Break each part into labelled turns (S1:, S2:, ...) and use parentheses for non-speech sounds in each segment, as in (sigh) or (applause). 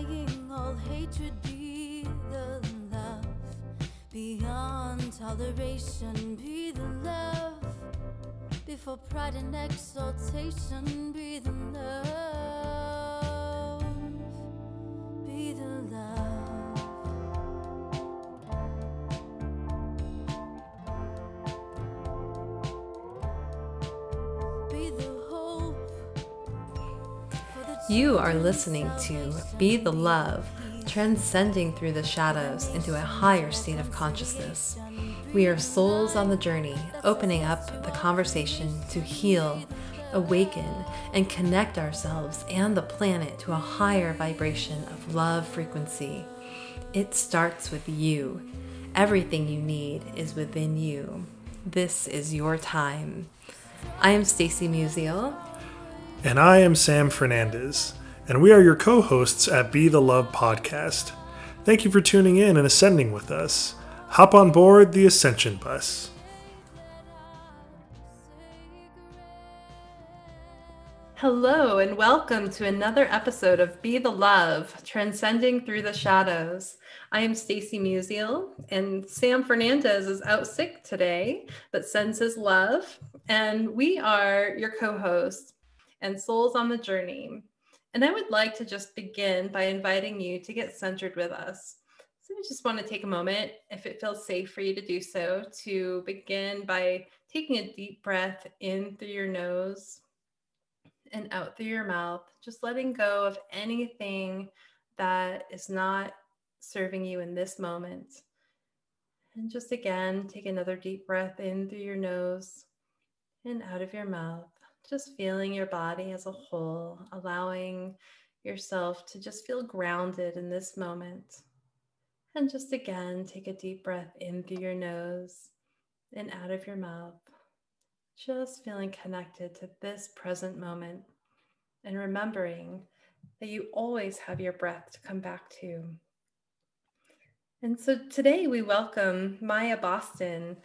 S1: defying all hatred, be the love. Beyond toleration, be the love. Before pride and exaltation, be the love,
S2: You are listening to Be the Love, transcending through the shadows into a higher state of consciousness. We are souls on the journey, opening up the conversation to heal, awaken, and connect ourselves and the planet to a higher vibration of love frequency. It starts with you. Everything you need is within you. This is your time. I am Stacy Musial,
S3: And I am Sam Fernandez, and we are your co hosts at Be the Love podcast. Thank you for tuning in and ascending with us. Hop on board the Ascension Bus.
S2: Hello, and welcome to another episode of Be the Love, Transcending Through the Shadows. I am Stacy Musial, and Sam Fernandez is out sick today, but sends his love. And we are your co hosts and souls on the journey. And I would like to just begin by inviting you to get centered with us. So I just want to take a moment, if it feels safe for you to do so, to begin by taking a deep breath in through your nose and out through your mouth, just letting go of anything that is not serving you in this moment. And just again, take another deep breath in through your nose and out of your mouth, just feeling your body as a whole, allowing yourself to just feel grounded in this moment. And just again, take a deep breath in through your nose and out of your mouth just feeling connected to this present moment and remembering that you always have your breath to come back to. And so today we welcome Maya Boston.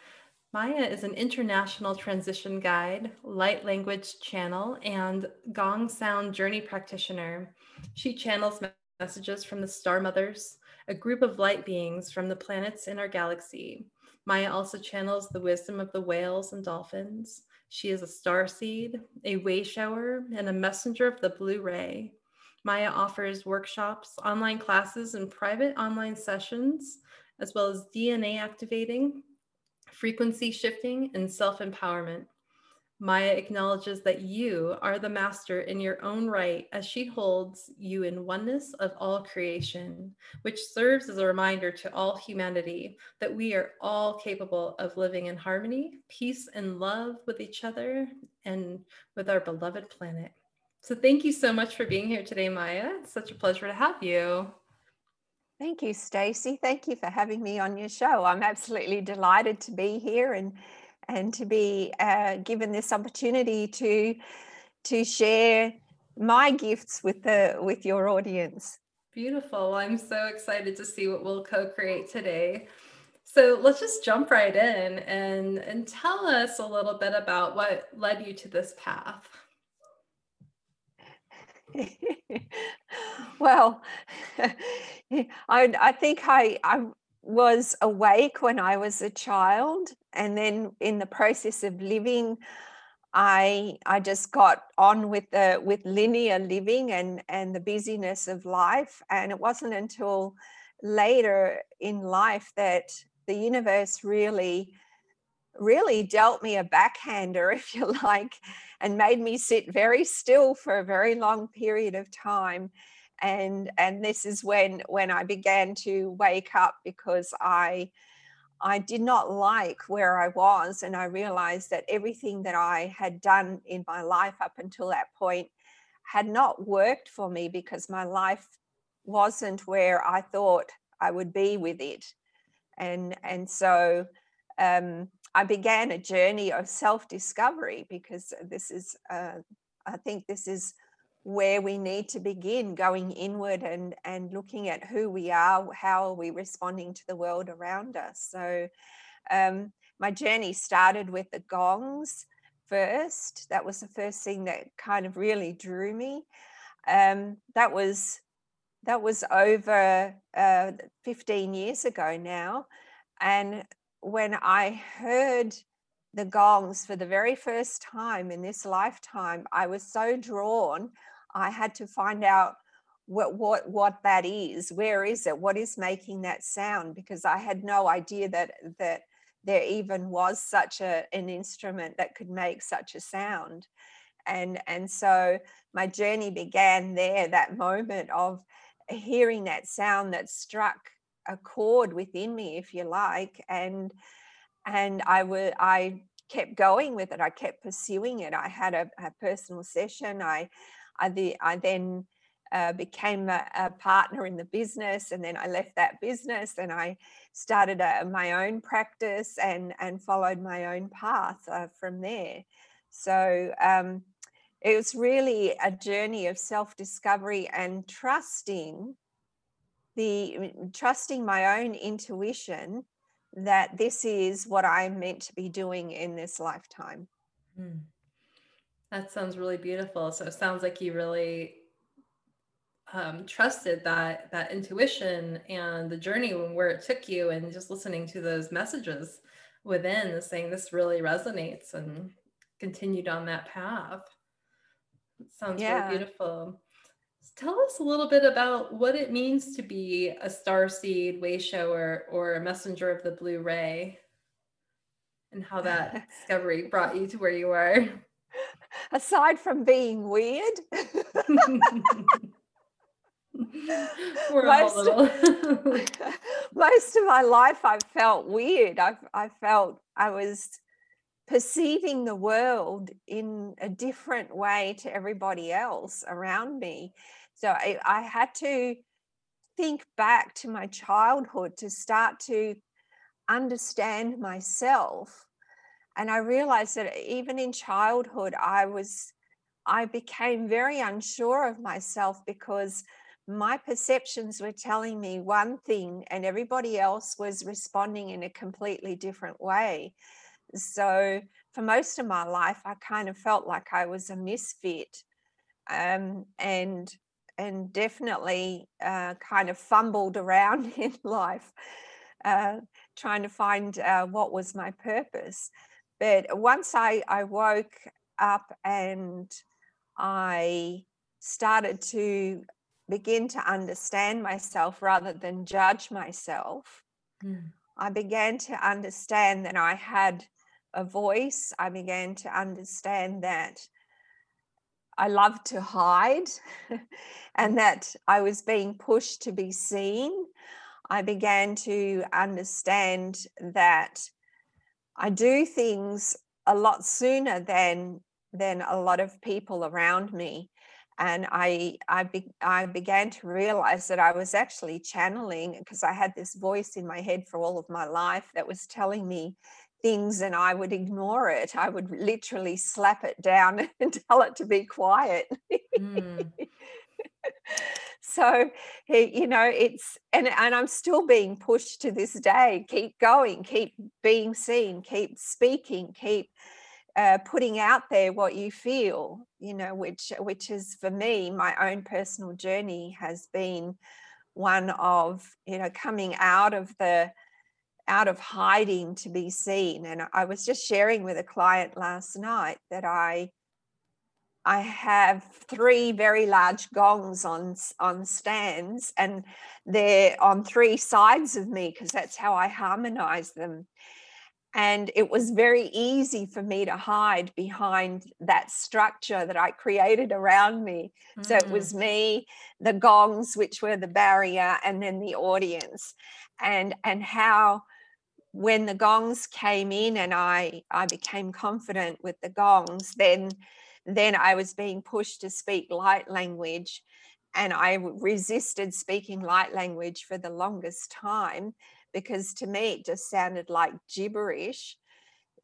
S2: Maya is an international transition guide, light language channel, and gong sound journey practitioner. She channels messages from the Star Mothers, a group of light beings from the planets in our galaxy. Maya also channels the wisdom of the whales and dolphins. She is a star seed, a way shower, and a messenger of the blue ray. Maya offers workshops, online classes, and private online sessions, as well as DNA activating, frequency shifting, and self empowerment. Maya acknowledges that you are the master in your own right as she holds you in oneness of all creation, which serves as a reminder to all humanity that we are all capable of living in harmony, peace, and love with each other and with our beloved planet. So, thank you so much for being here today, Maya. It's such a pleasure to have you.
S4: Thank you, Stacey. Thank you for having me on your show. I'm absolutely delighted to be here and and to be uh, given this opportunity to to share my gifts with the with your audience.
S2: Beautiful. I'm so excited to see what we'll co-create today. So let's just jump right in and and tell us a little bit about what led you to this path. (laughs)
S4: well, (laughs) I, I think I, I was awake when I was a child, and then in the process of living, I I just got on with the with linear living and and the busyness of life, and it wasn't until later in life that the universe really really dealt me a backhander, (laughs) if you like, and made me sit very still for a very long period of time. And and this is when when I began to wake up because I I did not like where I was, and I realized that everything that I had done in my life up until that point had not worked for me because my life wasn't where I thought I would be with it. And and so um, I began a journey of self discovery because this is, uh, I think, this is where we need to begin going inward and and looking at who we are how are we responding to the world around us. So um, my journey started with the gongs first. That was the first thing that kind of really drew me. Um, that was that was over uh, 15 years ago now. And when I heard the gongs for the very first time in this lifetime, I was so drawn. I had to find out what what what that is. Where is it? What is making that sound? Because I had no idea that that there even was such a an instrument that could make such a sound. And and so my journey began there. That moment of hearing that sound that struck a chord within me, if you like, and and I would I kept going with it. I kept pursuing it. I had a, a personal session. I I, the, I then uh, became a, a, partner in the business, and then I left that business and I started a, my own practice and and followed my own path uh, from there. So um, it was really a journey of self discovery and trusting the trusting my own intuition that this is what I'm meant to be doing in this lifetime. Mm.
S2: That sounds really beautiful. So it sounds like you really um, trusted that that intuition and the journey and where it took you, and just listening to those messages within, saying this really resonates, and continued on that path. It sounds yeah. really beautiful. Tell us a little bit about what it means to be a star seed way shower or a messenger of the blue ray and how that (laughs) discovery brought you to where you are.
S4: Aside from being weird, (laughs) most, (laughs) most of my life I felt weird. I, I felt I was perceiving the world in a different way to everybody else around me. So I, I had to think back to my childhood to start to understand myself. And I realized that even in childhood, I was, I became very unsure of myself because my perceptions were telling me one thing and everybody else was responding in a completely different way. So for most of my life, I kind of felt like I was a misfit. Um, and and definitely uh, kind of fumbled around (laughs) in life, uh, trying to find uh, what was my purpose. But once I, I woke up and I started to begin to understand myself rather than judge myself, mm. I began to understand that I had a voice. I began to understand that I love to hide (laughs) and that I was being pushed to be seen. I began to understand that I do things a lot sooner than than a lot of people around me and I I, be, I began to realize that I was actually channeling because I had this voice in my head for all of my life that was telling me things and I would ignore it. I would literally slap it down (laughs) and tell it to be quiet. Mm. (laughs) so you know it's and and I'm still being pushed to this day keep going keep being seen keep speaking keep uh, putting out there what you feel you know which which is for me my own personal journey has been one of you know coming out of the out of hiding to be seen. And I was just sharing with a client last night that I I have three very large gongs on on stands, and they're on three sides of me because that's how I harmonize them. And it was very easy for me to hide behind that structure that I created around me. Mm. So it was mm. me, the gongs, which were the barrier, and then the audience, and and how when the gongs came in and I I became confident with the gongs, then then I was being pushed to speak light language and I resisted speaking light language for the longest time because to me it just sounded like gibberish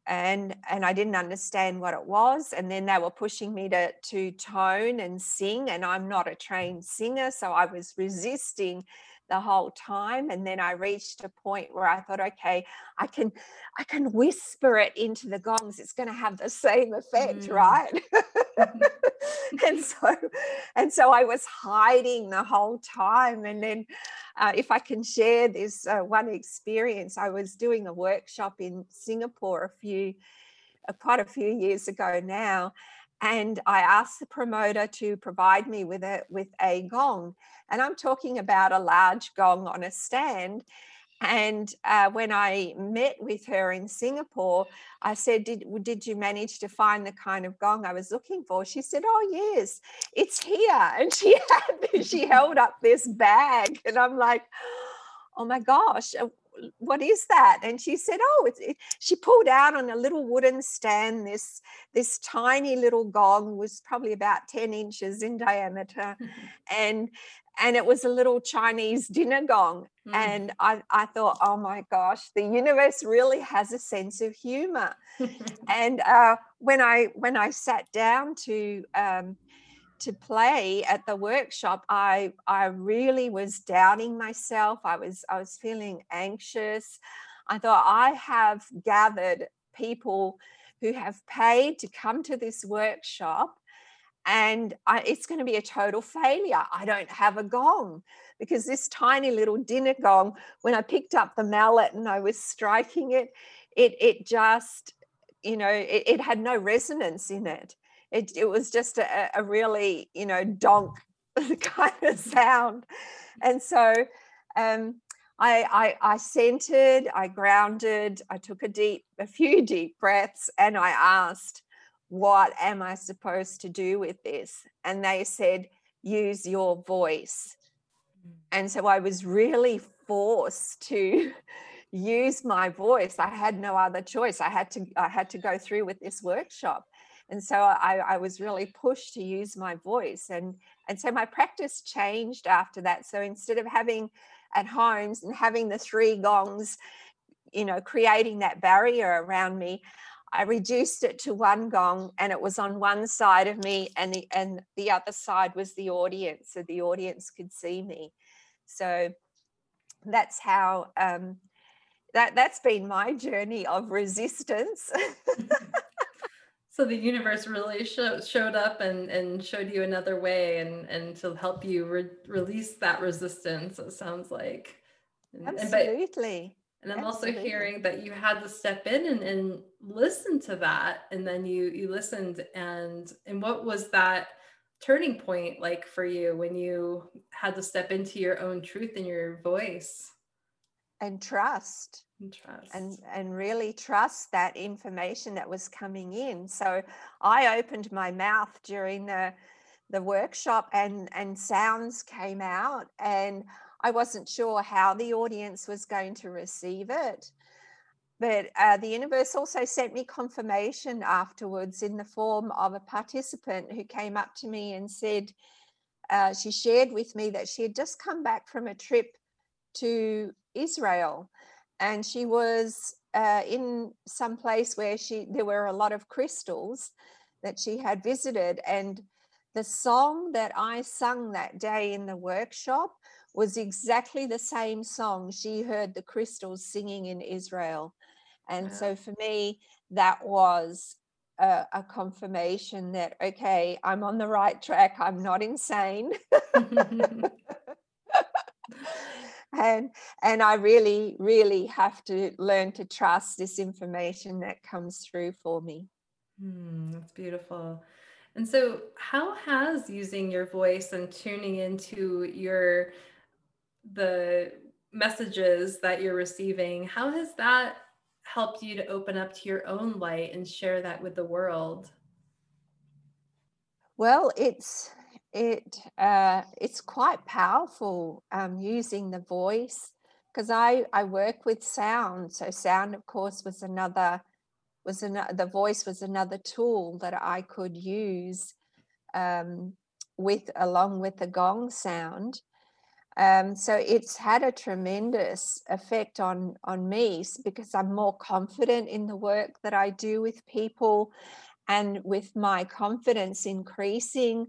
S4: and and I didn't understand what it was and then they were pushing me to to tone and sing and I'm not a trained singer so I was resisting the whole time and then i reached a point where i thought okay i can i can whisper it into the gongs it's going to have the same effect mm. right (laughs) (laughs) and so and so I was hiding the whole time. And then, uh, if I can share this uh, one experience, I was doing a workshop in Singapore a few, uh, quite a few years ago now, and I asked the promoter to provide me with a with a gong, and I'm talking about a large gong on a stand. And uh, when I met with her in Singapore, I said, did, did you manage to find the kind of gong I was looking for? She said, Oh, yes, it's here. (laughs) And she had, she held up this bag. And I'm like, Oh my gosh, uh, what is that and she said oh it's it, she pulled out on a little wooden stand this this tiny little gong was probably about 10 inches in diameter and and it was a little Chinese dinner gong. Mm. And I, I thought, oh my gosh, the universe really has a sense of humor. (laughs) and uh, when I when I sat down to um, to play at the workshop, I I really was doubting myself. I was I was feeling anxious. I thought I have gathered people who have paid to come to this workshop and I, it's going to be a total failure. I don't have a gong because this tiny little dinner gong, when I picked up the mallet and I was striking it, it it just, you know, it, it had no resonance in it. It it was just a, a really, you know, donk (laughs) kind of sound, and so. Um, I, I, I centered, I grounded, I took a deep, a few (laughs) deep breaths, and I asked, what am I supposed to do with this? And they said, use your voice. Mm. And so I was really forced to (laughs) use my voice. I had no other choice. I had to I had to go through with this workshop. And so I, I was really pushed to use my voice. And, and so my practice changed after that. So instead of having at homes and having the three gongs, you know, creating that barrier around me, I reduced it to one gong and it was on one side of me and the and the other side was the audience so the audience could see me. So that's how um, that that's been my journey of resistance. (laughs)
S2: so the universe really show, showed up and and showed you another way and and to help you re- release that resistance it sounds like.
S4: Absolutely.
S2: and i'm Absolutely. also hearing that you had to step in and, and listen to that and then you you listened. And and what was that turning point like for you when you had to step into your own truth and your voice?
S4: And trust
S2: and trust
S4: and and really trust that information that was coming in. So i opened my mouth during the the workshop and and sounds came out and I wasn't sure how the audience was going to receive it. But uh, the universe also sent me confirmation afterwards in the form of a participant who came up to me and said, uh, she shared with me that she had just come back from a trip to Israel and she was uh, in some place where she there were a lot of crystals that she had visited and the song that I sung that day in the workshop was exactly the same song she heard the crystals singing in Israel. And wow. so for me, that was a, a, confirmation that, okay, I'm on the right track. I'm not insane. (laughs) (laughs) (laughs) and and I really, really have to learn to trust this information that comes through for me.
S2: Mm, that's beautiful. And so, how has using your voice and tuning into your the messages that you're receiving, how has that helped you to open up to your own light and share that with the world?
S4: Well, it's it uh, it's quite powerful um, using the voice because I I work with sound. So sound, of course, was another was the voice was another tool that I could use um, with along with the gong sound. Um, so it's had a tremendous effect on on me because I'm more confident in the work that I do with people, and with my confidence increasing,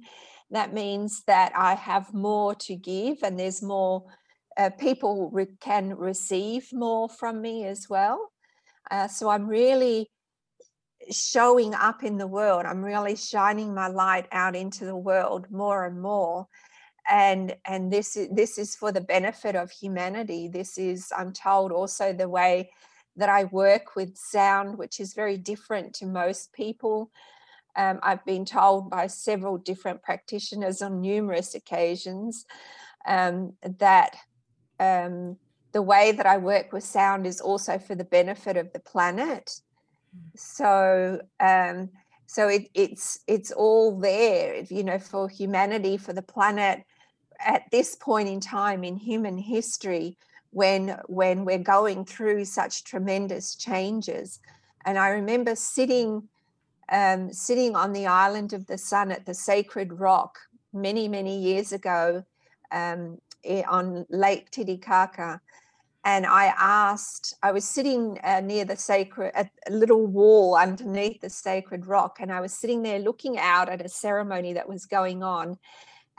S4: that means that I have more to give, and there's more uh, people re- can receive more from me as well. Uh, so I'm really showing up in the world. I'm really shining my light out into the world more and more. And and this is this is for the benefit of humanity. This is, I'm told, also the way that I work with sound, which is very different to most people. Um, I've been told by several different practitioners on numerous occasions um, that um, the way that I work with sound is also for the benefit of the planet. So, um, so it, it's it's all there, you know, for humanity, for the planet, at this point in time in human history, when when we're going through such tremendous changes. And I remember sitting um, sitting on the island of the sun at the Sacred Rock many many years ago um, on Lake Titicaca and I asked, I was sitting uh, near the sacred, a little wall underneath the sacred rock, and I was sitting there looking out at a ceremony that was going on.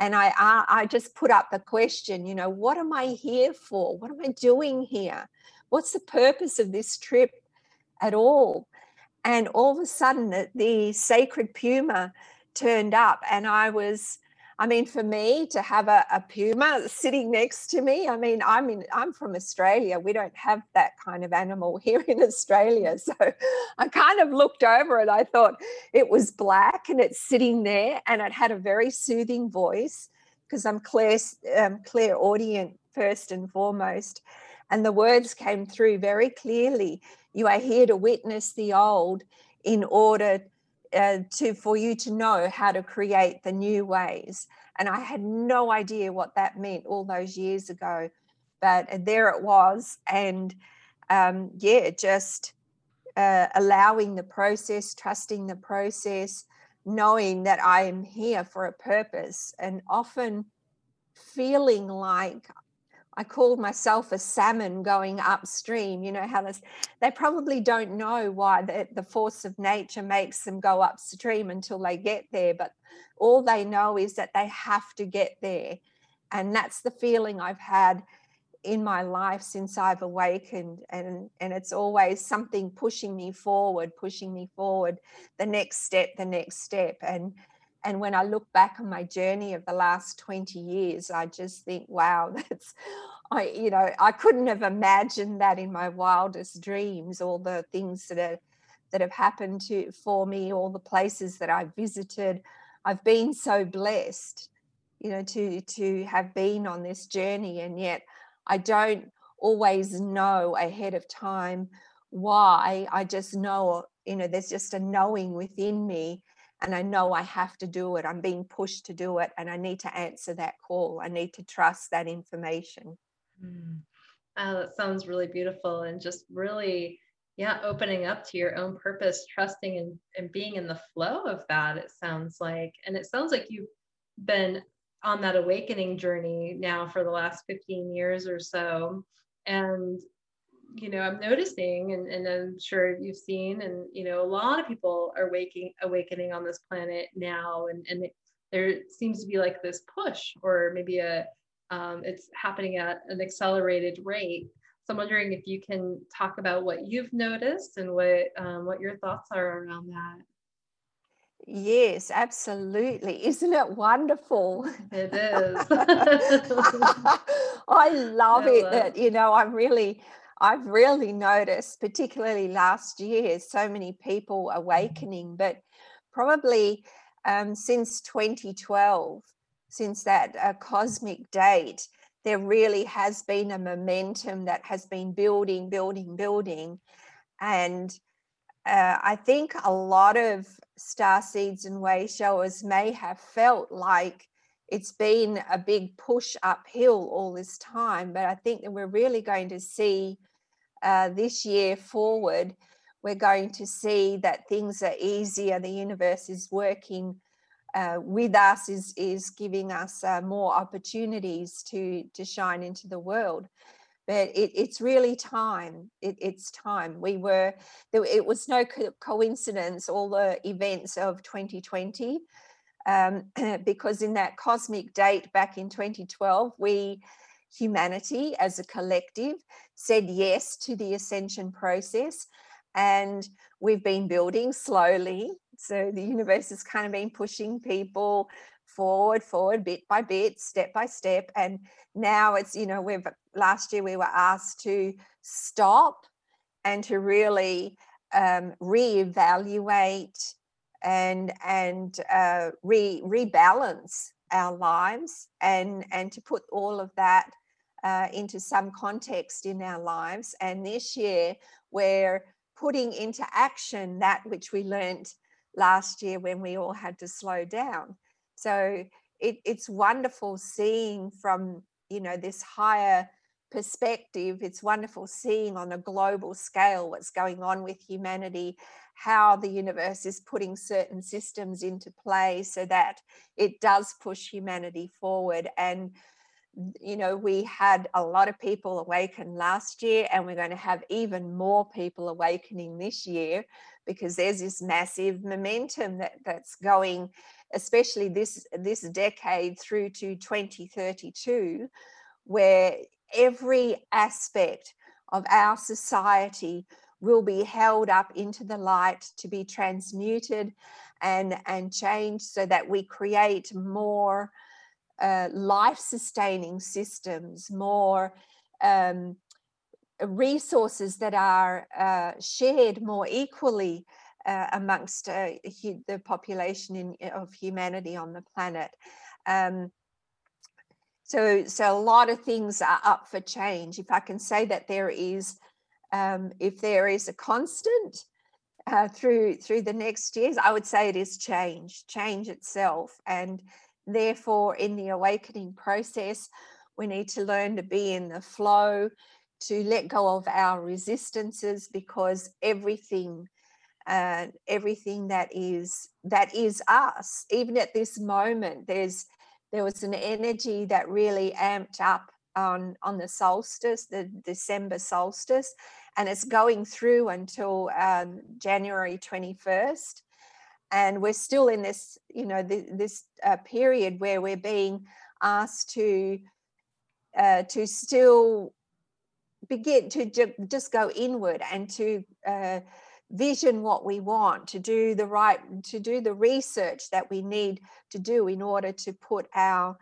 S4: And I, I just put up the question, you know, what am I here for? What am I doing here? What's the purpose of this trip at all? And all of a sudden, the, sacred puma turned up, and I was I mean, for me to have a, a, puma sitting next to me, I mean, I'm I'm from Australia. We don't have that kind of animal (laughs) here in Australia. So I kind of looked over it. I thought it was black and it's sitting there and it had a very soothing voice because I'm clear, um, audience first and foremost. And the words came through very clearly. You are here to witness the old in order uh, to for you to know how to create the new ways. And i had no idea what that meant all those years ago but there it was. And um, yeah just uh, allowing the process trusting the process knowing that i am here for a purpose. And often feeling like I called myself a salmon going upstream. You know how this, they probably don't know why the, the force of nature makes them go upstream until they get there, but all they know is that they have to get there. And that's the feeling I've had in my life since I've awakened. And, and it's always something pushing me forward, pushing me forward, the next step, the next step. And and when I look back on my journey of the last 20 years, I just think, wow, (laughs) that's, I, you know, I couldn't have imagined that in my wildest dreams, all the things that are, that have happened to for me, all the places that I've visited. I've been so blessed, you know, to to have been on this journey, and yet I don't always know ahead of time why. I just know, you know, there's just a knowing within me and I know I have to do it. I'm being pushed to do it, and I need to answer that call. I need to trust that information.
S2: Mm. Oh, that sounds really beautiful and just really, yeah, opening up to your own purpose, trusting and, and being in the flow of that. It sounds like, and it sounds like you've been on that awakening journey now for the last 15 years or so. And you know i'm noticing and, and i'm sure you've seen and you know a lot of people are waking awakening on this planet now and and there seems to be like this push or maybe a um, it's happening at an accelerated rate so i'm wondering if you can talk about what you've noticed and what um, what your thoughts are around that
S4: Yes, absolutely. Isn't it wonderful?
S2: It is. (laughs)
S4: I (laughs) love I it love. that, you know, I'm really I've really noticed, particularly last year, so many people mm-hmm. awakening, but probably um, since 2012, since that uh, cosmic date, there really has been a momentum that has been building, building, building. And uh, I think a lot of star seeds and way showers may have felt like it's been a big push uphill all this time, but I think that we're really going to see uh, this year forward, we're going to see that things are easier. The universe is working uh, with us, is is giving us uh, more opportunities to to shine into the world. But it, it's really time. It, it's time. We were. It was no co- coincidence. All the events of 2020 um, (clears throat) because in that cosmic date back in 2012, we, humanity as a collective, said yes to the ascension process. and we've been building slowly. So the universe has kind of been pushing people forward, forward, bit by bit, step by step. And now it's, you know, we've last year we were asked to stop and to really um, reevaluate and and uh, re rebalance our lives and and to put all of that uh, into some context in our lives. And this year we're putting into action that which we learned last year when we all had to slow down. So it, it's wonderful seeing from you know this higher perspective. It's wonderful seeing on a global scale what's going on with humanity, how the universe is putting certain systems into play so that it does push humanity forward. And you know, we had a lot of people awaken last year, and we're going to have even more people awakening this year because there's this massive momentum that, that's going, especially this this decade through to 2032, where every aspect of our society will be held up into the light to be transmuted and and changed so that we create more uh, life sustaining systems, more um, resources that are uh, shared more equally uh, amongst uh, the population in, of humanity on the planet. Um, so, so a lot of things are up for change. If I can say that there is, um, if there is a constant uh, through through the next years, I would say it is change, change itself, and Therefore, in the awakening process, we need to learn to be in the flow, to let go of our resistances, because everything, uh, everything that is that is us, even at this moment, there's there was an energy that really amped up on on the solstice, the December solstice, and it's going through until um, January 21st and we're still in this you know this, this uh, period where we're being asked to uh, to still begin to ju- just go inward and to uh, vision what we want to do the right to do the research that we need to do in order to put our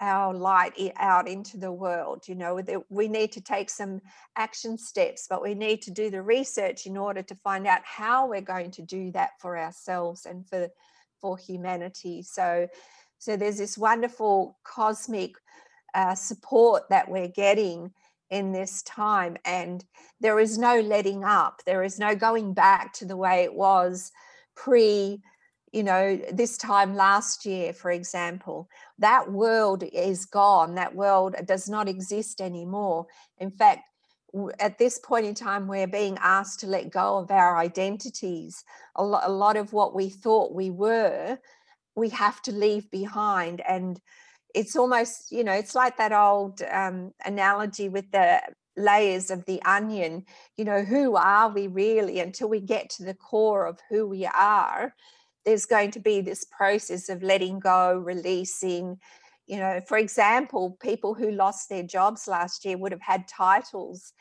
S4: our light out into the world you know that we need to take some action steps but we need to do the research in order to find out how we're going to do that for ourselves and for for humanity. So so there's this wonderful cosmic uh, support that we're getting in this time and there is no letting up. There is no going back to the way it was pre you know, this time last year, for example, that world is gone. That world does not exist anymore. In fact, at this point in time, we're being asked to let go of our identities. A lot, a lot of what we thought we were, we have to leave behind. And it's almost, you know, it's like that old um, analogy with the layers of the onion. You know, who are we really until we get to the core of who we are? There's going to be this process of letting go, releasing. You know, for example, people who lost their jobs last year would have had titles,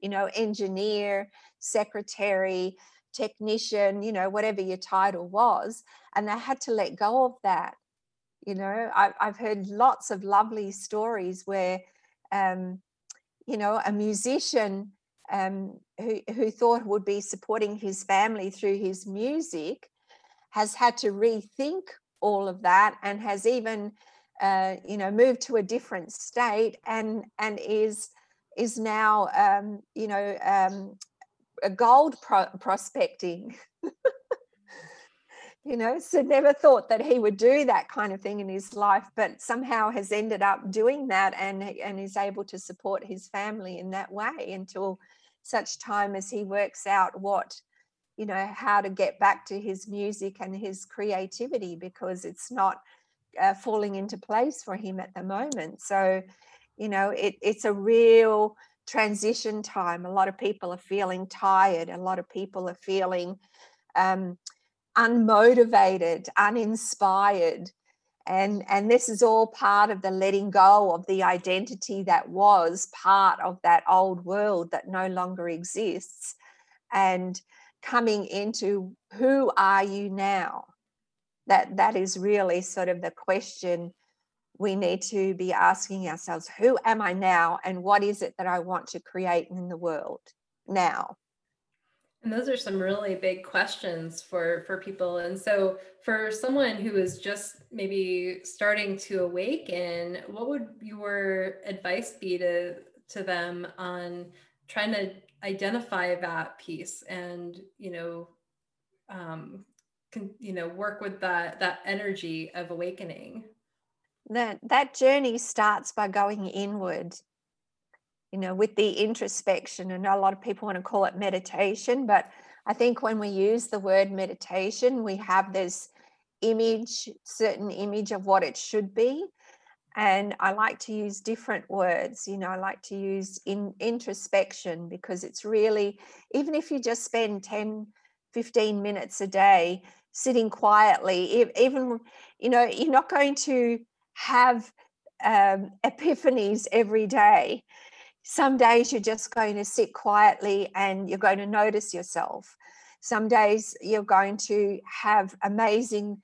S4: you know, engineer, secretary, technician, you know, whatever your title was, and they had to let go of that. You know, I, have heard lots of lovely stories where, um, you know, a musician um, who, who thought would be supporting his family through his music has had to rethink all of that and has even uh, you know moved to a different state and and is is now um, you know um, a gold pro- prospecting. (laughs) You know so never thought that he would do that kind of thing in his life but somehow has ended up doing that and and is able to support his family in that way until such time as he works out what you know how to get back to his music and his creativity because it's not uh, falling into place for him at the moment. So you know it, it's a real transition time. A lot of people are feeling tired. A lot of people are feeling um, unmotivated uninspired. And and this is all part of the letting go of the identity that was part of that old world that no longer exists. And coming into who are you now? That that is really sort of the question we need to be asking ourselves. Who am i now and what is it that i want to create in the world now?
S2: And those are some really big questions for for people. And so for someone who is just maybe starting to awaken what would your advice be to to them on trying to identify that piece and you know um can you know work with that that energy of awakening.
S4: That that journey starts by going inward you know with the introspection. And a lot of people want to call it meditation but i think when we use the word meditation we have this image certain image of what it should be and i like to use different words you know i like to use in introspection because it's really even if you just spend 10 15 minutes a day sitting quietly even you know you're not going to have um, epiphanies every day. Some days you're just going to sit quietly and you're going to notice yourself. Some days you're going to have amazing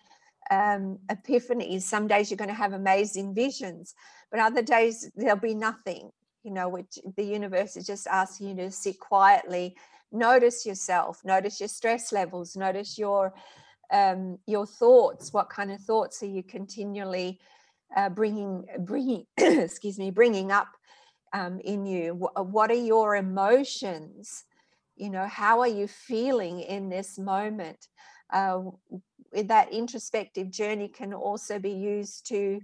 S4: um, epiphanies. Some days you're going to have amazing visions, but other days there'll be nothing, you know, which the universe is just asking you to sit quietly, notice yourself, notice your stress levels, notice your um, your thoughts. What kind of thoughts are you continually uh, bringing, bringing, (coughs) excuse me, bringing up um, in you? What are your emotions? You know, how are you feeling in this moment? Uh, that introspective journey can also be used to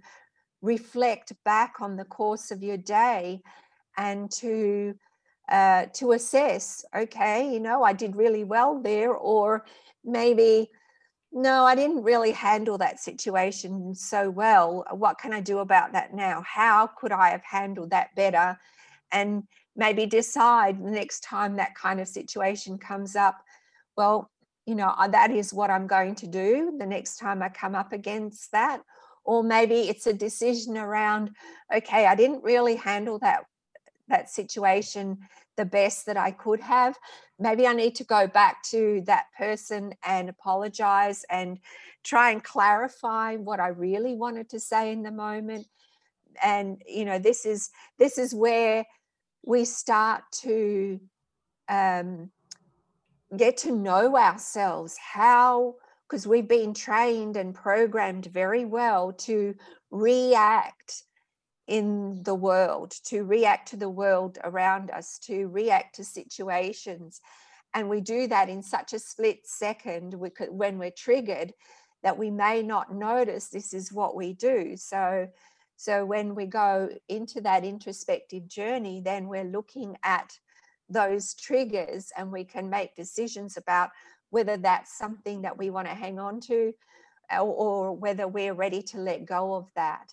S4: reflect back on the course of your day and to uh, to assess okay you know i did really well there or maybe no i didn't really handle that situation so well. What can i do about that now? How could i have handled that better? And maybe decide the next time that kind of situation comes up well you know, that is what I'm going to do the next time I come up against that. Or maybe it's a decision around, okay, I didn't really handle that that situation the best that I could have. Maybe I need to go back to that person and apologize and try and clarify what I really wanted to say in the moment. And you know, this is this is where we start to um, get to know ourselves, how, because we've been trained and programmed very well to react in the world, to react to the world around us, to react to situations. And we do that in such a split second we could, when we're triggered that we may not notice this is what we do. So, so when we go into that introspective journey, then we're looking at those triggers and we can make decisions about whether that's something that we want to hang on to or, whether we're ready to let go of that.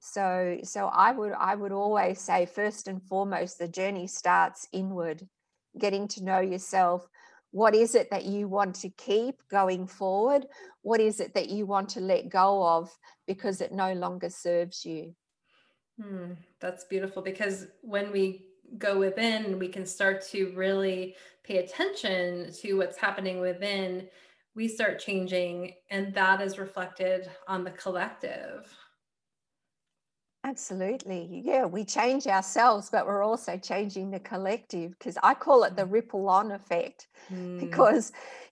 S4: So so i would i would always say first and foremost the journey starts inward getting to know yourself. What is it that you want to keep going forward? What is it that you want to let go of because it no longer serves you?
S2: Hmm, that's beautiful because when we go within, we can start to really pay attention to what's happening within, we start changing, and that is reflected on the collective.
S4: Absolutely. Yeah, we change ourselves, but we're also changing the collective because I call it the ripple on effect. (laughs) Mm. Because,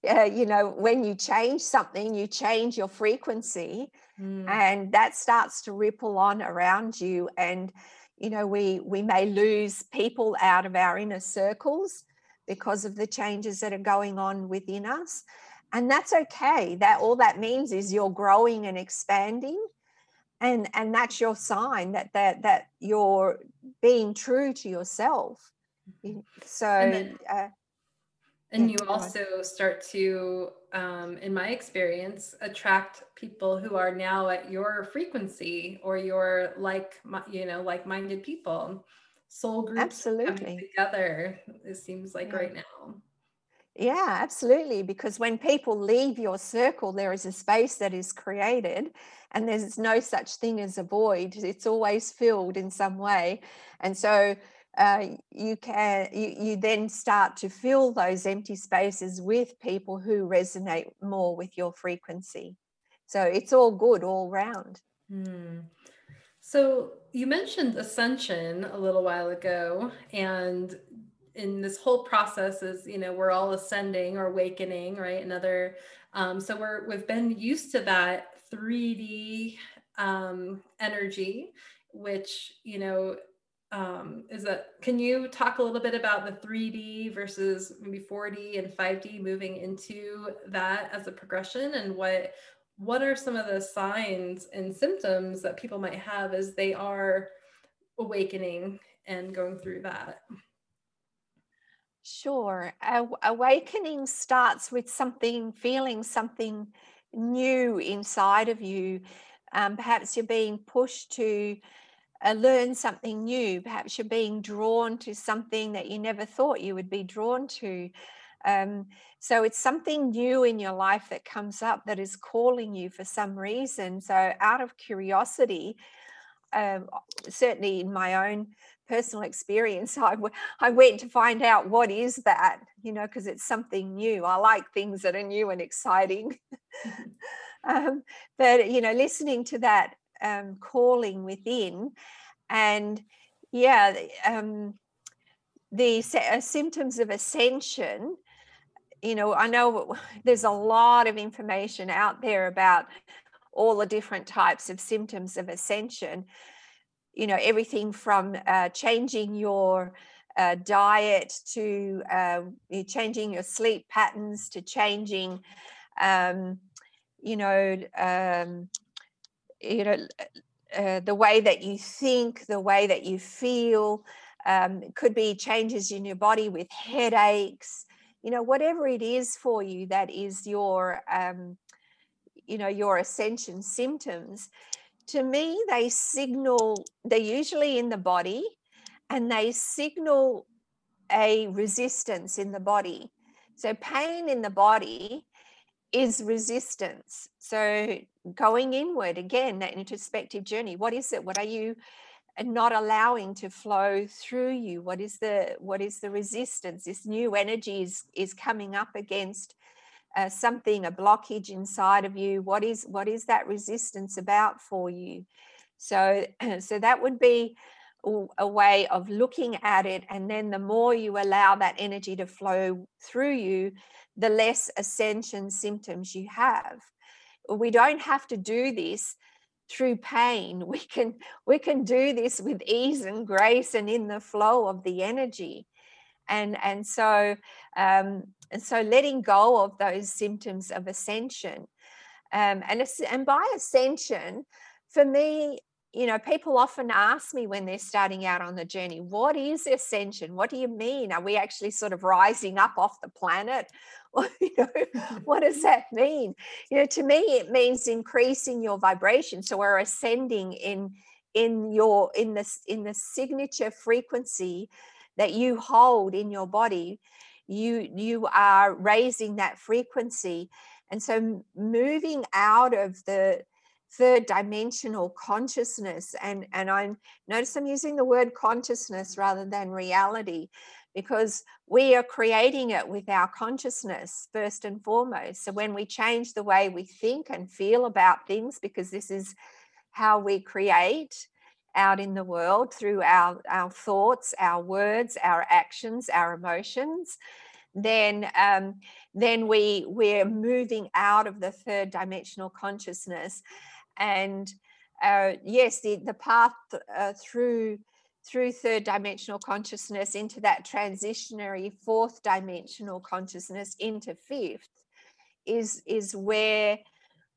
S4: uh, you know, when you change something, you change your frequency mm. and that starts to ripple on around you. And you know we we may lose people out of our inner circles because of the changes that are going on within us. And that's okay. That all that means is you're growing and expanding. And and that's your sign that that that you're being true to yourself. Mm-hmm. so
S2: and, then, uh, and you also start to um, in my experience, attract people who are now at your frequency or your like, you know, like-minded people. Soul groups
S4: absolutely
S2: together. It seems like yeah. right now.
S4: Yeah, absolutely. Because when people leave your circle, there is a space that is created, and there's no such thing as a void. It's always filled in some way. And so, uh, you can you, you then start to fill those empty spaces with people who resonate more with your frequency. So it's all good all round.
S2: Hmm. so you mentioned ascension a little while ago and in this whole process is you know we're all ascending or awakening right? Another um, so we're we've been used to that 3d um, energy which you know um, is that can you talk a little bit about the 3d versus maybe 4d and 5d moving into that as a progression and what what are some of the signs and symptoms that people might have as they are awakening and going through that
S4: Sure. awakening starts with something, feeling something new inside of you. Um, perhaps you're being pushed to uh, learn something new. Perhaps you're being drawn to something that you never thought you would be drawn to. Um, so it's something new in your life that comes up that is calling you for some reason. So, out of curiosity, um, certainly in my own personal (laughs) experience, I, w- I went to find out what is that, you know, because it's something new. I like things that are new and exciting. (laughs) um, but, you know, listening to that um, calling within and, yeah, um, the uh, symptoms of ascension you know i know (laughs) there's a lot of information out there about all the different types of symptoms of ascension. You know everything from uh, changing your uh, diet to uh, changing your sleep patterns to changing um, you know um, you know uh, the way that you think the way that you feel um, could be changes in your body with headaches you know whatever it is for you that is your um, you know your ascension symptoms to me, they signal, they're usually in the body and they signal a resistance in the body. So, pain in the body is resistance. So, going inward again, that introspective journey. What is it? What are you not allowing to flow through you? What is the what is the resistance? This new energy is, is coming up against uh, something a blockage inside of you what is what is that resistance about for you so (clears throat) so that would be a way of looking at it and then the more you allow that energy to flow through you the less ascension symptoms you have we don't have to do this through pain. (laughs) We can we can do this with ease and grace and in the flow of the energy. And and so um, and so letting go of those symptoms of ascension um, and and by ascension for me you know people often ask me when they're starting out on the journey what is ascension? What do you mean? Are we actually sort of rising up off the planet? (laughs) You know, (laughs) what does that mean? You know to me it means increasing your vibration. So we're ascending in in your in this in the signature frequency that you hold in your body. You you are raising that frequency. And so moving out of the third dimensional consciousness and and i notice i'm using the word consciousness rather than reality because we are creating it with our consciousness first and foremost. So when we change the way we think and feel about things because this is how we create out in the world through our, our thoughts, our words, our actions, our emotions, then um, then we we're moving out of the third dimensional consciousness, and uh, yes, the the path uh, through through third dimensional consciousness into that transitionary fourth dimensional consciousness into fifth is is where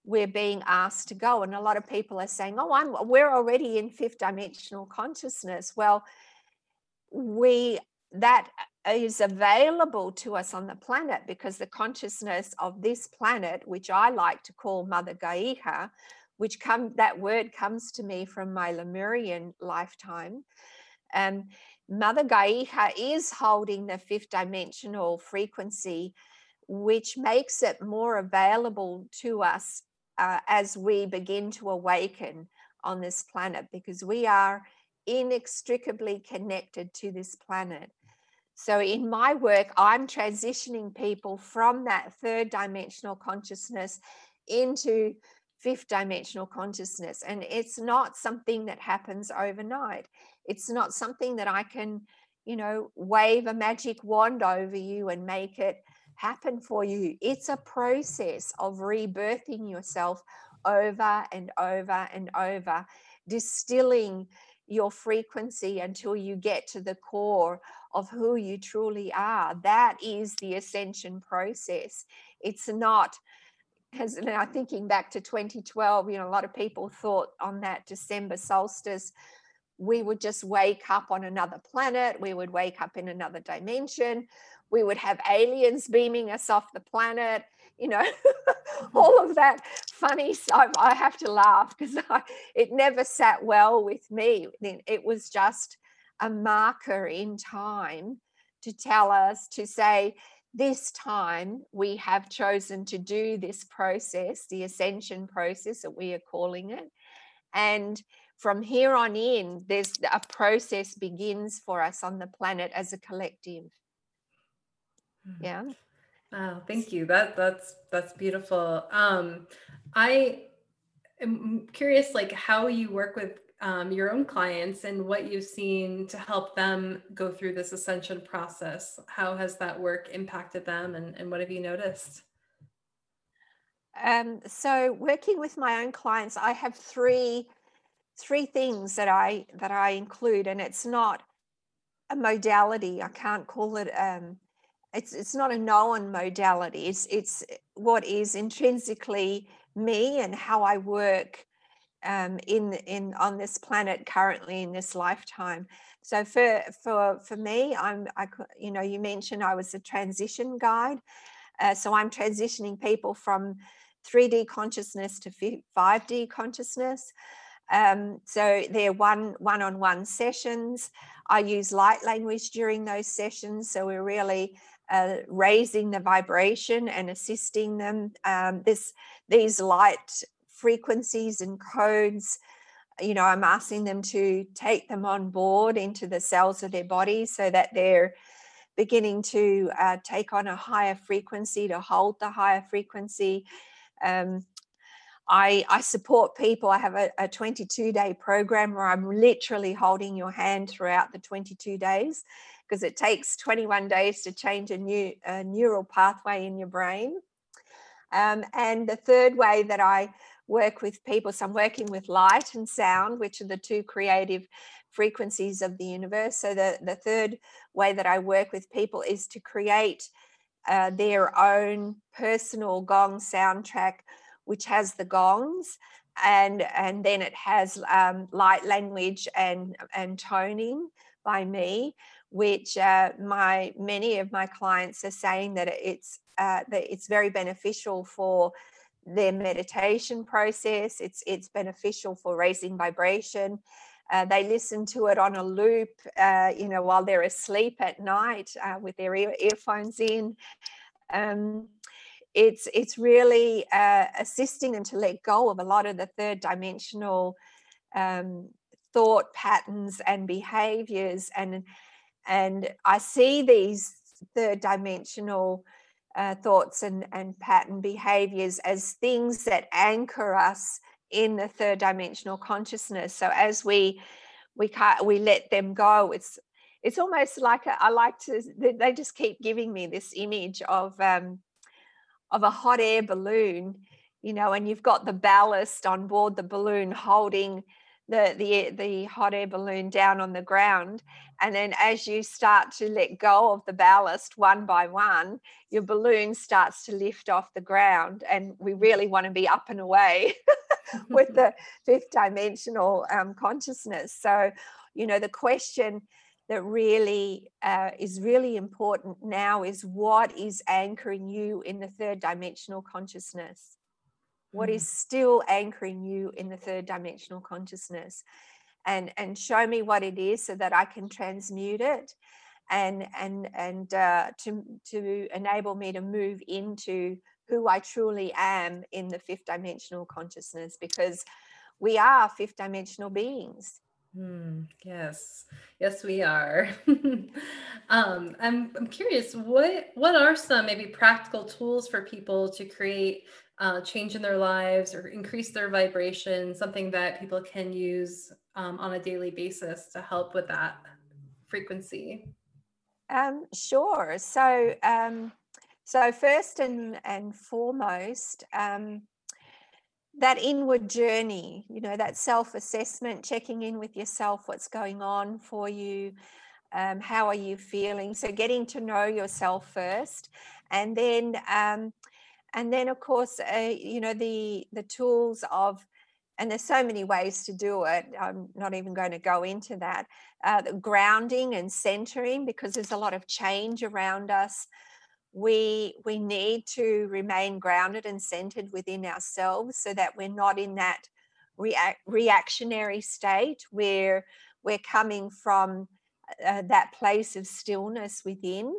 S4: we're being asked to go. And a lot of people are saying, oh, I'm we're already in fifth dimensional consciousness. Well, we that is available to us on the planet because the consciousness of this planet, which I like to call Mother Gaia, which come that word comes to me from my Lemurian lifetime. Um, Mother Gaia is holding the fifth dimensional frequency, which makes it more available to us uh, as we begin to awaken on this planet because we are inextricably connected to this planet. So, in my work, I'm transitioning people from that third dimensional consciousness into fifth dimensional consciousness. And it's not something that happens overnight. It's not something that I can, you know, wave a magic wand over you and make it happen for you. It's a process of rebirthing yourself over and over and over, distilling your frequency until you get to the core of who you truly are. That is the ascension process. It's not as now thinking back to 2012, you know, a lot of people thought on that December solstice, we would just wake up on another planet, we would wake up in another dimension, we would have aliens beaming us off the planet, you know, (laughs) all of that funny stuff. I have to laugh because it never sat well with me. It was just a marker in time to tell us to say, this time we have chosen to do this process, the ascension process that we are calling it. And from here on in, there's a process begins for us on the planet as a collective. Hmm. Yeah.
S2: Wow, thank you. That that's that's beautiful. Um, I am curious, like how you work with um, your own clients and what you've seen to help them go through this ascension process. How has that work impacted them, and, and what have you noticed?
S4: Um, so, working with my own clients, I have three three things that I that I include, and it's not a modality. I can't call it um, it's it's not a known modality it's it's what is intrinsically me and how i work um, in in on this planet currently in this lifetime. So for for for me i'm i you know you mentioned i was a transition guide. Uh, so i'm transitioning people from 3d consciousness to 5d consciousness. Um, so they're one one-on-one sessions. I use light language during those sessions so we're really uh, raising the vibration and assisting them. Um, this these light frequencies and codes, you know, I'm asking them to take them on board into the cells of their body so that they're beginning to uh, take on a higher frequency to hold the higher frequency. Um, I, I, support people. I have a, a 22 day program where I'm literally holding your hand throughout the 22 days because it takes 21 days to change a new a neural pathway in your brain. Um, and the third way that I work with people, so I'm working with light and sound, which are the two creative frequencies of the universe. So the, the third way that I work with people is to create uh, their own personal gong soundtrack, which has the gongs and and then it has um, light language and and toning by me which uh, my many of my clients are saying that it's uh, that it's very beneficial for their meditation process. It's it's beneficial for raising vibration. Uh, they listen to it on a loop, uh, you know, while they're asleep at night uh, with their ear, earphones in. Um, it's it's really uh, assisting them to let go of a lot of the third dimensional um, thought patterns and behaviors and and I see these third dimensional uh, thoughts and, and pattern behaviors as things that anchor us in the third dimensional consciousness. So as we we can't we let them go, it's it's almost like a, I like to they just keep giving me this image of um, of a hot air balloon, you know, and you've got the ballast on board the balloon holding the the the hot air balloon down on the ground and then as you start to let go of the ballast one by one your balloon starts to lift off the ground and we really want to be up and away (laughs) with (laughs) the fifth dimensional um, consciousness. So you know the question that really uh, is really important now is what is anchoring you in the third dimensional consciousness what mm. is still anchoring you in the third dimensional consciousness and and show me what it is so that i can transmute it and and and uh, to to enable me to move into who i truly am in the fifth dimensional consciousness because we are fifth dimensional beings
S2: Mm, yes, yes, we are. (laughs) um, I'm I'm curious, what what are some maybe practical tools for people to create uh, change in their lives or increase their vibration? Something that people can use um, on a daily basis to help with that frequency.
S4: Um, sure. So, um, so first and and foremost, um, that inward journey, you know, that self assessment, checking in with yourself, what's going on for you, um, how are you feeling? So, getting to know yourself first, and then, um, and then, of course, uh, you know, the the tools of and there's so many ways to do it. I'm not even going to go into that. Uh, grounding and centering, because there's a lot of change around us we we need to remain grounded and centered within ourselves so that we're not in that react, reactionary state where we're coming from uh, that place of stillness within.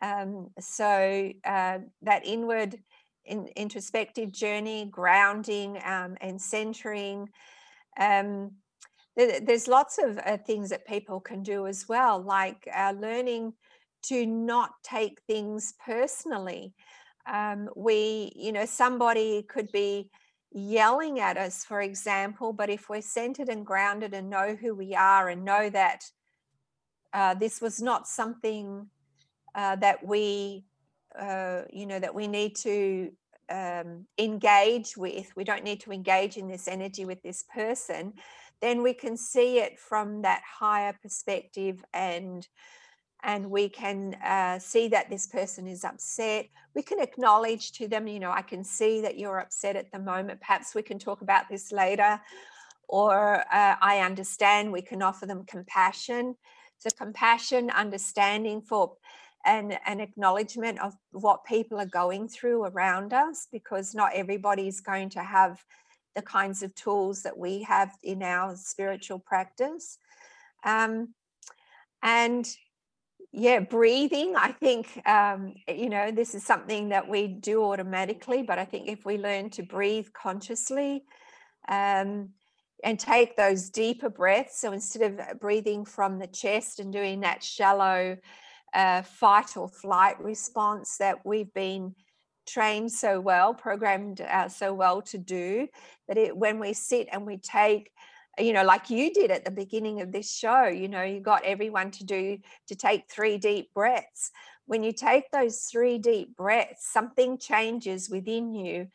S4: Um, so uh, that inward in, introspective journey grounding um, and centering um, there's lots of uh, things that people can do as well like uh, learning to not take things personally. Um, we, you know, somebody could be yelling at us, for example, but if we're centered and grounded and know who we are and know that uh, this was not something uh, that we, uh, you know, that we need to um, engage with, we don't need to engage in this energy with this person, then we can see it from that higher perspective and and we can uh, see that this person is upset. We can acknowledge to them, you know, I can see that you're upset at the moment. Perhaps we can talk about this later. Or uh, I understand, we can offer them compassion. So, compassion, understanding for and an acknowledgement of what people are going through around us, because not everybody is going to have the kinds of tools that we have in our spiritual practice. Um, and yeah breathing i think um, you know this is something that we do automatically but i think if we learn to breathe consciously um, and take those deeper breaths so instead of uh, breathing from the chest and doing that shallow uh, fight or flight response that we've been trained so well programmed uh, so well to do that it when we sit and we take you know like you did at the beginning of this show you know you got everyone to do to take three deep breaths. When you take those three deep breaths something changes within you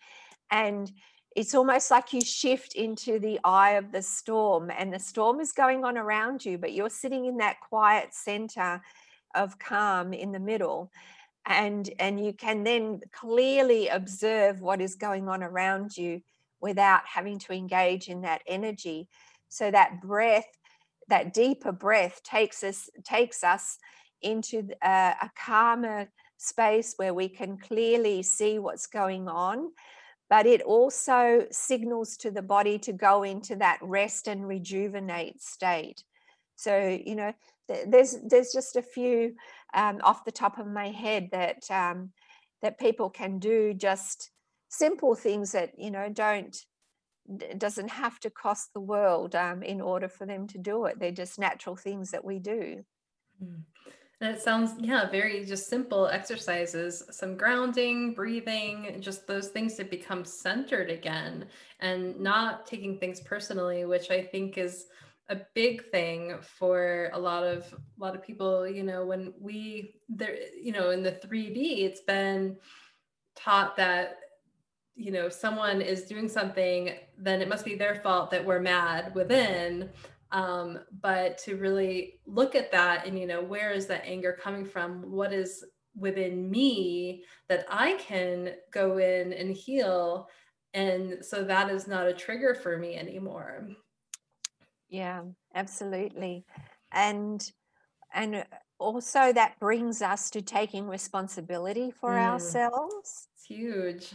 S4: and it's almost like you shift into the eye of the storm and the storm is going on around you but you're sitting in that quiet center of calm in the middle and and you can then clearly observe what is going on around you without having to engage in that energy so that breath that deeper breath takes us takes us into a, uh, a calmer space where we can clearly see what's going on. But it also signals to the body to go into that rest and rejuvenate state. So you know there's there's just a few um, off the top of my head that um, that people can do just simple things that you know don't it doesn't have to cost the world um, in order for them to do it. They're just natural things that we do.
S2: Mm. And it sounds, yeah, very just simple exercises, some grounding, breathing, just those things to become centered again and not taking things personally, which I think is a big thing for a lot of a lot of people you know when we there you know in the 3d it's been taught that you know someone is doing something then it must be their fault that we're mad within. Um, but to really look at that and you know where is that anger coming from? What is within me that i can go in and heal? And so that is not a trigger for me anymore.
S4: Yeah absolutely. And and also that brings us to taking responsibility for mm. ourselves.
S2: It's huge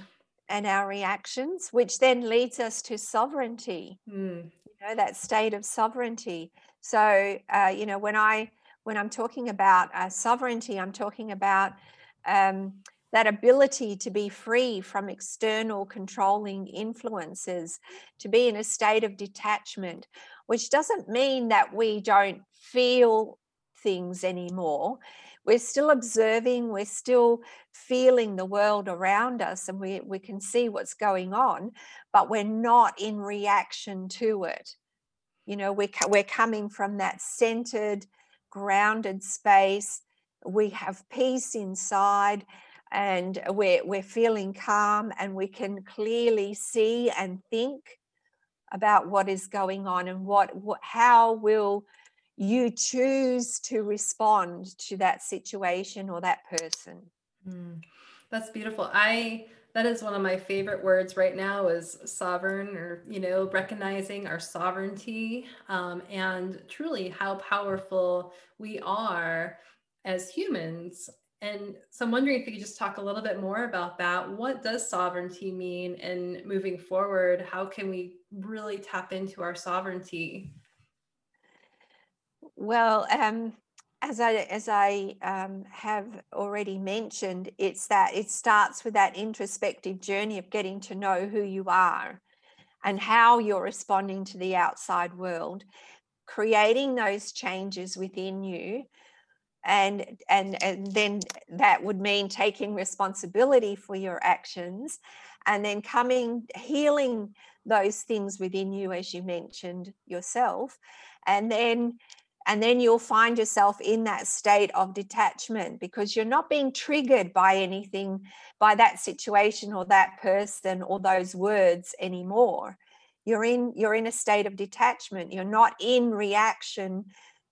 S4: and our reactions, which then leads us to sovereignty.
S2: Mm.
S4: You know that state of sovereignty. So uh, you know when I when I'm talking about uh, sovereignty, I'm talking about um, that ability to be free from external controlling influences, to be in a state of detachment, which doesn't mean that we don't feel things anymore. We're still observing, we're still feeling the world around us, and we, we can see what's going on, but we're not in reaction to it. You know, we're, we're coming from that centered, grounded space. We have peace inside and we're, we're feeling calm and we can clearly see and think about what is going on and what, what how will you choose to respond to that situation or that person
S2: mm, that's beautiful i that is one of my favorite words right now is sovereign or you know recognizing our sovereignty um, and truly how powerful we are as humans and so I'm wondering if you could just talk a little bit more about that. What does sovereignty mean? And moving forward, how can we really tap into our sovereignty?
S4: Well, um, as I as I um, have already mentioned, it's that it starts with that introspective journey of getting to know who you are and how you're responding to the outside world, creating those changes within you and and and then that would mean taking responsibility for your actions and then coming healing those things within you as you mentioned yourself and then and then you'll find yourself in that state of detachment because you're not being triggered by anything by that situation or that person or those words anymore you're in you're in a state of detachment you're not in reaction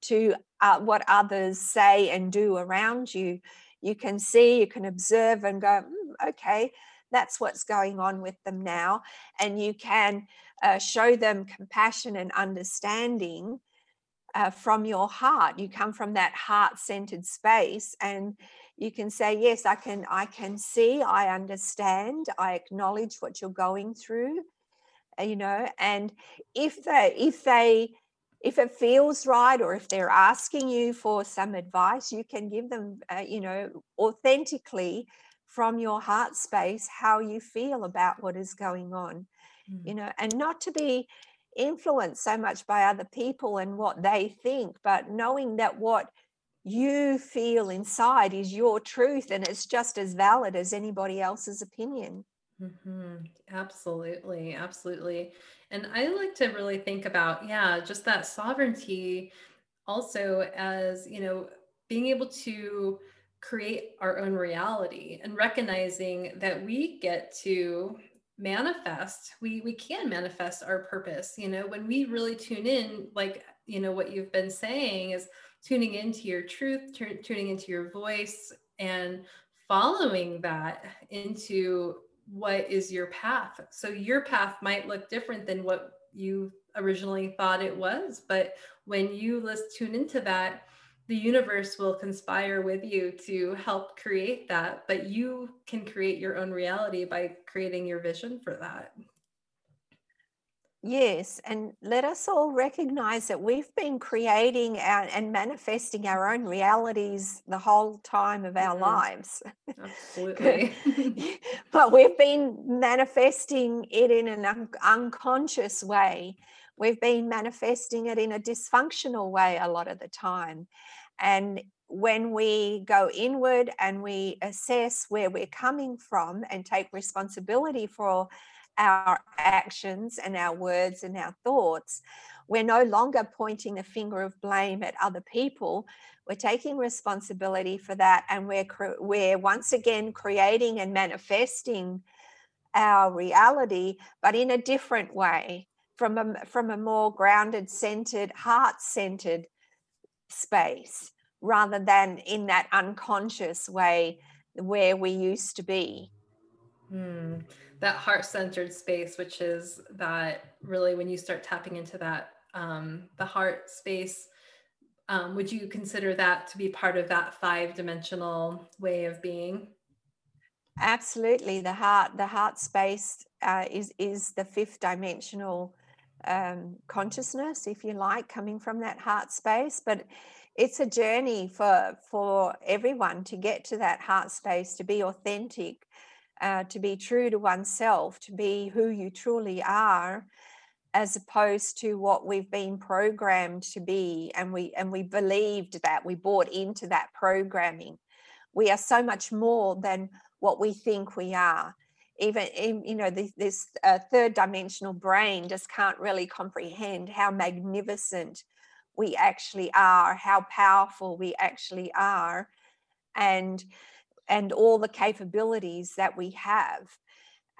S4: to uh, what others say and do around you. You can see, you can observe and go, mm, okay, that's what's going on with them now. And you can uh, show them compassion and understanding uh, from your heart. You come from that heart-centered space and you can say, yes, I can, I can see, I understand, I acknowledge what you're going through, uh, you know, and if they, if they, if it feels right or if they're asking you for some advice you can give them uh, you know authentically from your heart space how you feel about what is going on mm. you know and not to be influenced so much by other people and what they think but knowing that what you feel inside is your truth and it's just as valid as anybody else's opinion
S2: mm-hmm. absolutely absolutely and I like to really think about, yeah, just that sovereignty also as, you know, being able to create our own reality and recognizing that we get to manifest we we can manifest our purpose you know when we really tune in like you know what you've been saying is tuning into your truth t- tuning into your voice and following that into what is your path. So your path might look different than what you originally thought it was, but when you let's tune into that, the universe will conspire with you to help create that, but you can create your own reality by creating your vision for that.
S4: Yes, and let us all recognize that we've been creating our, and manifesting our own realities the whole time of our mm-hmm. lives.
S2: Absolutely. (laughs) (laughs)
S4: but we've been manifesting it in an un- unconscious way. We've been manifesting it in a dysfunctional way a lot of the time. And when we go inward and we assess where we're coming from and take responsibility for our actions and our words and our thoughts, we're no longer pointing the finger of blame at other people. We're taking responsibility for that, and we're we're once again creating and manifesting our reality, but in a different way, from a from a more grounded, centered, heart-centered space, rather than in that unconscious way where we used to be.
S2: Hmm that heart centered space, which is that really when you start tapping into that, um, the heart space, um, would you consider that to be part of that five dimensional way of being?
S4: Absolutely, the heart, the heart space uh, is is the fifth dimensional um, consciousness, if you like, coming from that heart space. But it's a journey for for everyone to get to that heart space to be authentic uh, to be true to oneself to be who you truly are as opposed to what we've been programmed to be and we and we believed that we bought into that programming we are so much more than what we think we are even you know this, uh, third dimensional brain just can't really comprehend how magnificent we actually are how powerful we actually are and and all the capabilities that we have.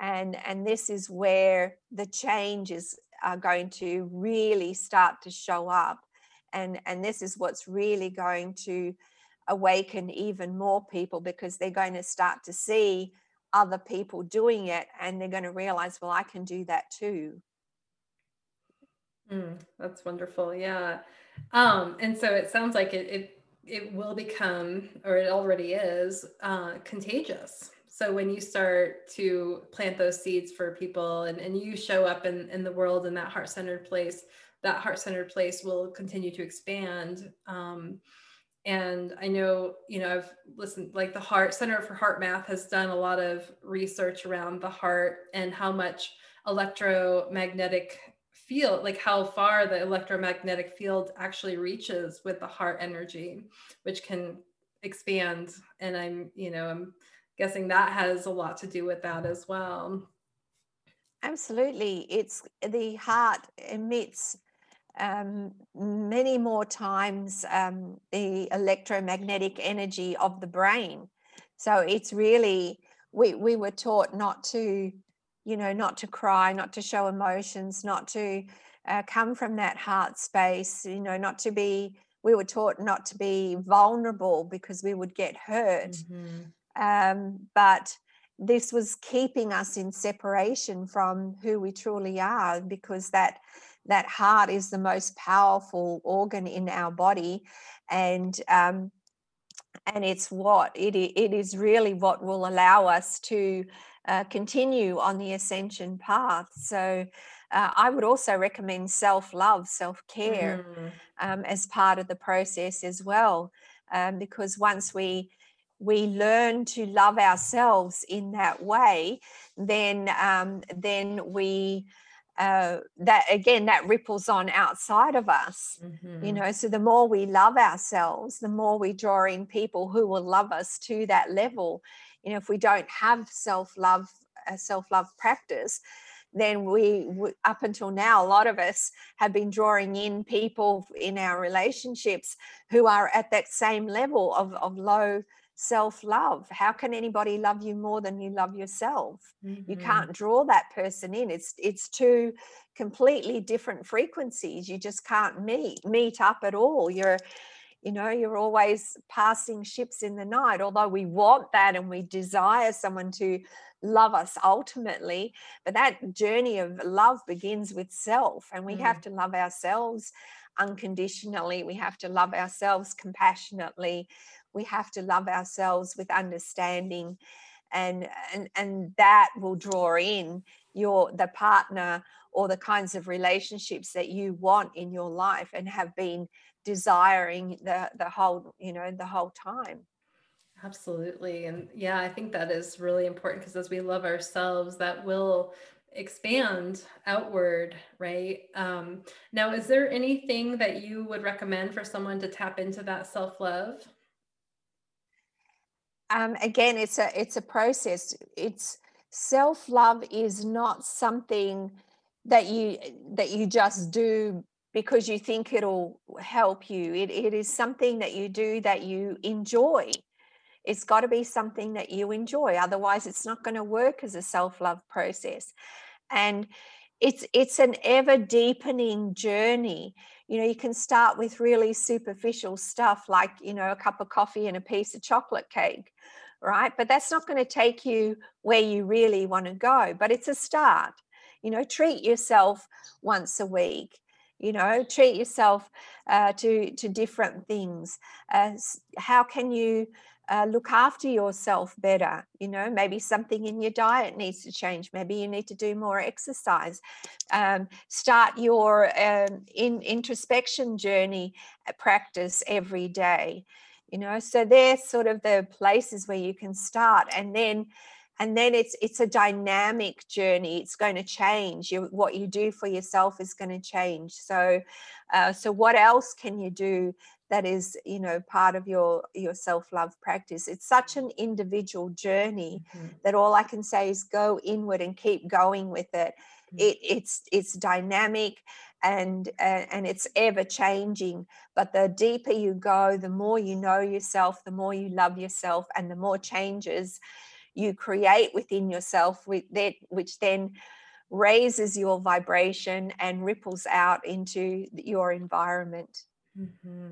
S4: And and this is where the changes are going to really start to show up. And and this is what's really going to awaken even more people because they're going to start to see other people doing it and they're going to realize well i can do that too.
S2: Mm, that's wonderful yeah. Um, and so it sounds like it, it it will become or it already is uh, contagious. So when you start to plant those seeds for people and, and you show up in, in the world in that heart-centered place that heart-centered place will continue to expand um, and i know you know i've listened like the heart center for HeartMath has done a lot of research around the heart and how much electromagnetic field like how far the electromagnetic field actually reaches with the heart energy which can expand. And i'm you know i'm guessing that has a lot to do with that as well.
S4: Absolutely. It's the heart emits um, many more times um, the electromagnetic energy of the brain. So it's really, we, we were taught not to, you know, not to cry, not to show emotions, not to uh, come from that heart space, you know, not to be, we were taught not to be vulnerable because we would get hurt. Mm-hmm. Um, but this was keeping us in separation from who we truly are because that that heart is the most powerful organ in our body and um, and it's what it, it is really what will allow us to uh, continue on the ascension path so uh, I would also recommend self love, self care mm-hmm. um, as part of the process as well, um, because once we we learn to love ourselves in that way, then um, then we uh, that again that ripples on outside of us mm-hmm. you know so the more we love ourselves the more we draw in people who will love us to that level you know if we don't have self-love a self-love practice then we, we up until now a lot of us have been drawing in people in our relationships who are at that same level of, of low self love. How can anybody love you more than you love yourself? Mm-hmm. You can't draw that person in. It's it's two completely different frequencies. You just can't meet meet up at all. You're you know you're always passing ships in the night although we want that and we desire someone to love us ultimately but that journey of love begins with self and we mm. have to love ourselves unconditionally we have to love ourselves compassionately we have to love ourselves with understanding and and and that will draw in your the partner or the kinds of relationships that you want in your life and have been desiring the the whole you know the whole time.
S2: Absolutely and yeah i think that is really important because as we love ourselves that will expand outward right? Um, now is there anything that you would recommend for someone to tap into that self-love
S4: um, again, it's a it's a process. It's self love is not something that you that you just do because you think it'll help you. It, it is something that you do that you enjoy. It's got to be something that you enjoy. Otherwise, it's not going to work as a self love process. And it's it's an ever deepening journey you know you can start with really superficial stuff like you know a cup of coffee and a piece of chocolate cake right? But that's not going to take you where you really want to go but it's a start. You know treat yourself once a week you know treat yourself uh, to to different things. Uh, how can you uh, look after yourself better you know maybe something in your diet needs to change maybe you need to do more exercise. Um, start your um, in introspection journey uh, practice every day you know so they're sort of the places where you can start and then and then it's it's a dynamic journey it's going to change you, what you do for yourself is going to change. So uh, so what else can you do that is you know part of your your self-love practice it's such an individual journey mm-hmm. that all i can say is go inward and keep going with it mm-hmm. it it's it's dynamic and uh, and it's ever changing but the deeper you go the more you know yourself the more you love yourself and the more changes you create within yourself with that which then raises your vibration and ripples out into your environment
S2: mm-hmm.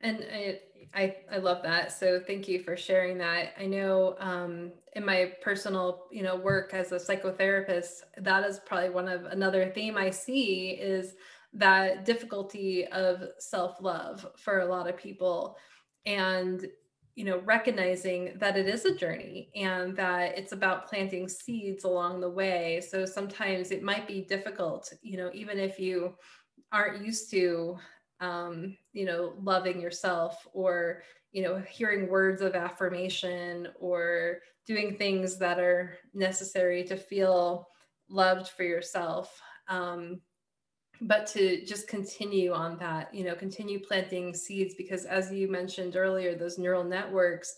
S2: And I, I i love that. So thank you for sharing that. I know um, in my personal you know work as a psychotherapist that is probably one of another theme i see is that difficulty of self-love for a lot of people and you know recognizing that it is a journey and that it's about planting seeds along the way. So sometimes it might be difficult you know even if you aren't used to um, you know loving yourself or you know hearing words of affirmation or doing things that are necessary to feel loved for yourself. Um, but to just continue on that you know continue planting seeds because as you mentioned earlier those neural networks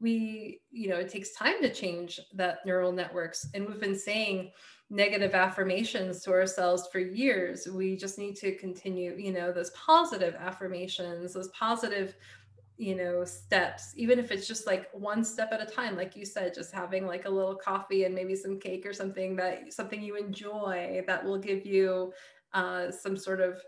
S2: we you know it takes time to change that neural networks. And we've been saying negative affirmations to ourselves for years. We just need to continue you know those positive affirmations those positive you know steps even if it's just like one step at a time like you said just having like a little coffee and maybe some cake or something that something you enjoy that will give you uh, some sort of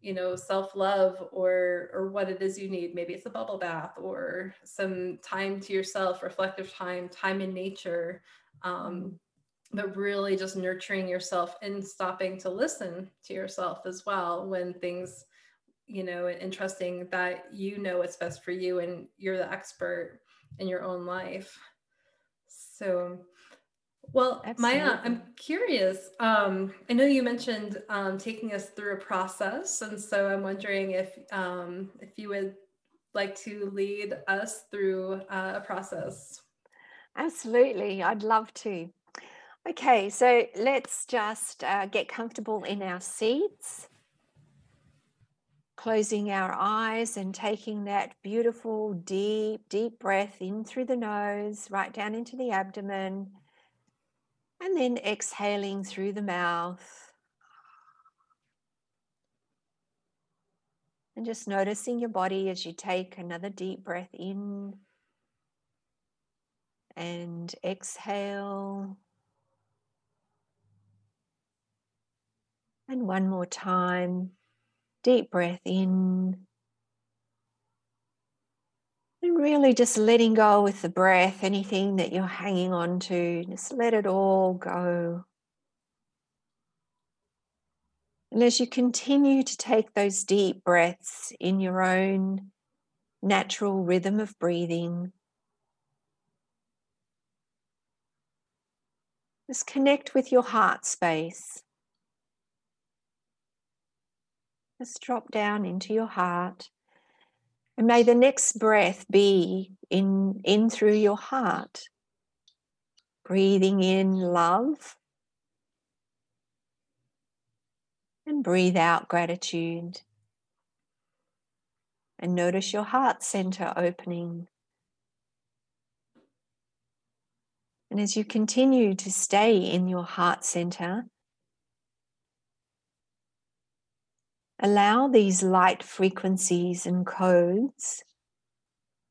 S2: you know self-love or or what it is you need. Maybe it's a bubble bath or some time to yourself reflective time time in nature um, but really just nurturing yourself and stopping to listen to yourself as well when things you know and trusting that you know what's best for you and you're the expert in your own life so well, Absolutely. Maya, I'm curious. Um, I know you mentioned um, taking us through a process, and so I'm wondering if um, if you would like to lead us through uh, a process.
S4: Absolutely, I'd love to. Okay, so let's just uh, get comfortable in our seats, closing our eyes and taking that beautiful, deep, deep breath in through the nose, right down into the abdomen and then exhaling through the mouth. And just noticing your body as you take another deep breath in and exhale. And one more time, deep breath in and really just letting go with the breath, anything that you're hanging on to, just let it all go. And as you continue to take those deep breaths in your own natural rhythm of breathing, just connect with your heart space. Just drop down into your heart. And may the next breath be in, in through your heart, breathing in love and breathe out gratitude. And notice your heart center opening. And as you continue to stay in your heart center, Allow these light frequencies and codes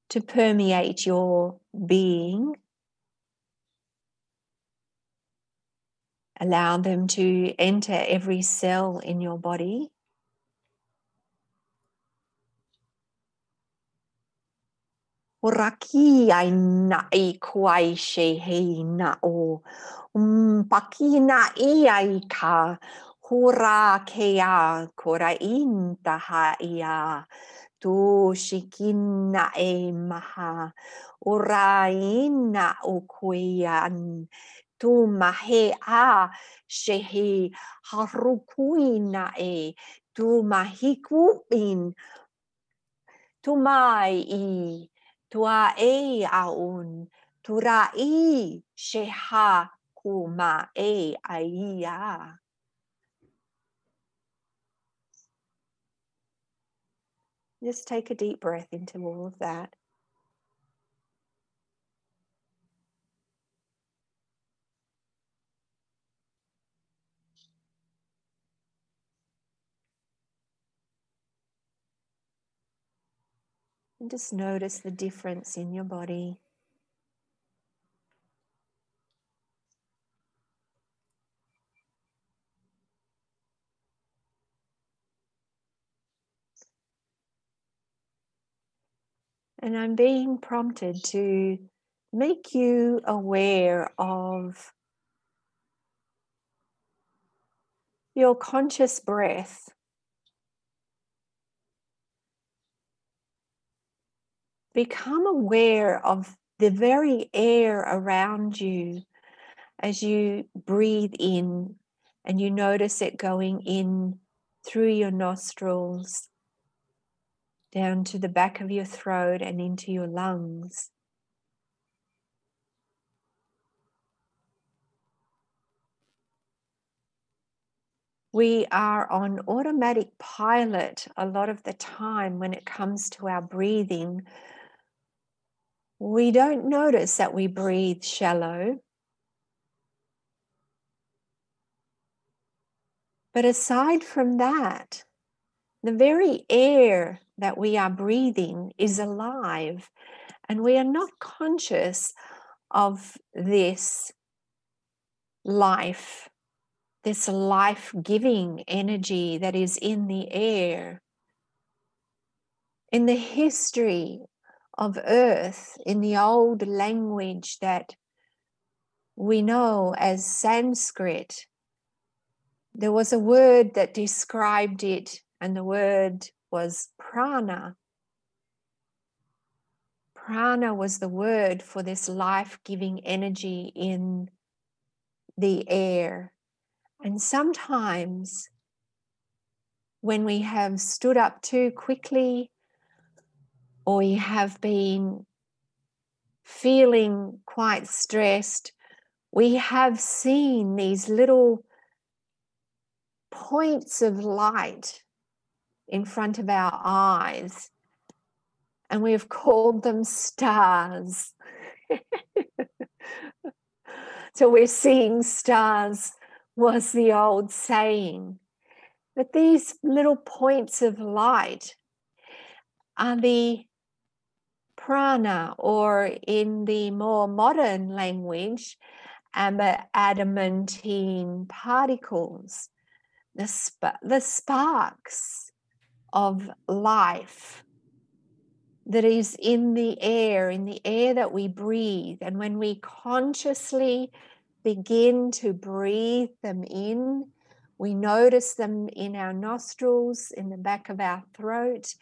S4: to permeate your being. Allow them to enter every cell in your body. Raki ai kuai she na o. Paki na i ai ka Kura kea, kura intaha ia. Tu shikina e maha. Ura ina o kuian. Tu mahe a shehi harukuina e. Tu mahiku in. Tu mai i. Tua e aun. Tura i sheha kuma e aia. Just take a deep breath into all of that. And just notice the difference in your body. And I'm being prompted to make you aware of your conscious breath. Become aware of the very air around you as you breathe in and you notice it going in through your nostrils down to the back of your throat and into your lungs. We are on automatic pilot a lot of the time when it comes to our breathing. We don't notice that we breathe shallow. But aside from that, the very air that we are breathing is alive, and we are not conscious of this life, this life giving energy that is in the air. In the history of Earth, in the old language that we know as Sanskrit, there was a word that described it, and the word was prana. Prana was the word for this life giving energy in the air. And sometimes when we have stood up too quickly or we have been feeling quite stressed, we have seen these little points of light in front of our eyes, and we have called them stars. (laughs) so we're seeing stars, was the old saying. But these little points of light are the prana, or in the more modern language, adamantine particles, the, sp- the sparks of life that is in the air, in the air that we breathe. And when we consciously begin to breathe them in, we notice them in our nostrils, in the back of our throat,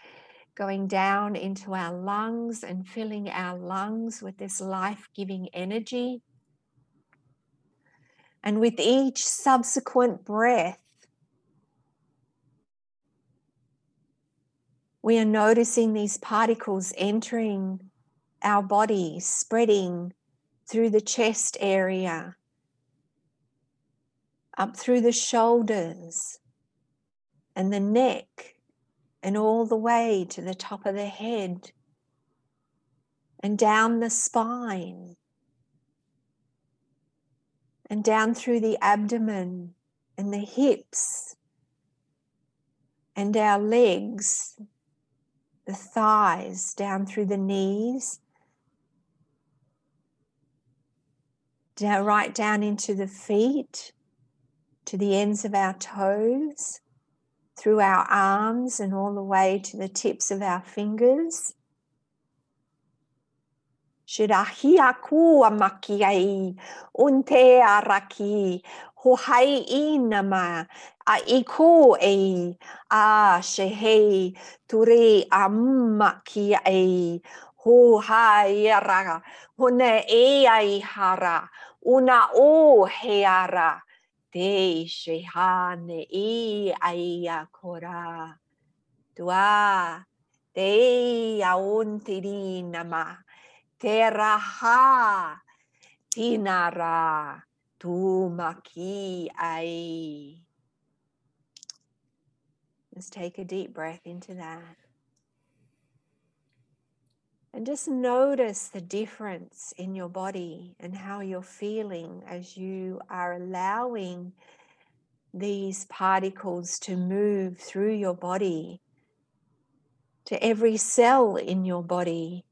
S4: going down into our lungs and filling our lungs with this life giving energy. And with each subsequent breath, we are noticing these particles entering our body, spreading through the chest area, up through the shoulders and the neck, and all the way to the top of the head and down the spine and down through the abdomen and the hips and our legs the thighs down through the knees, down, right down into the feet, to the ends of our toes, through our arms, and all the way to the tips of our fingers. Amakiai, unte araki, ho hai i nama a i ko e a she hei ture a mma ki e ho hai ara hone e ai hara. Una o he ara. Te she hane i ai a kora. Tua. Te a on tiri nama te raha. Tinara tu maki ai Let's take a deep breath into that. And just notice the difference in your body and how you're feeling as you are allowing these particles to move through your body to every cell in your body.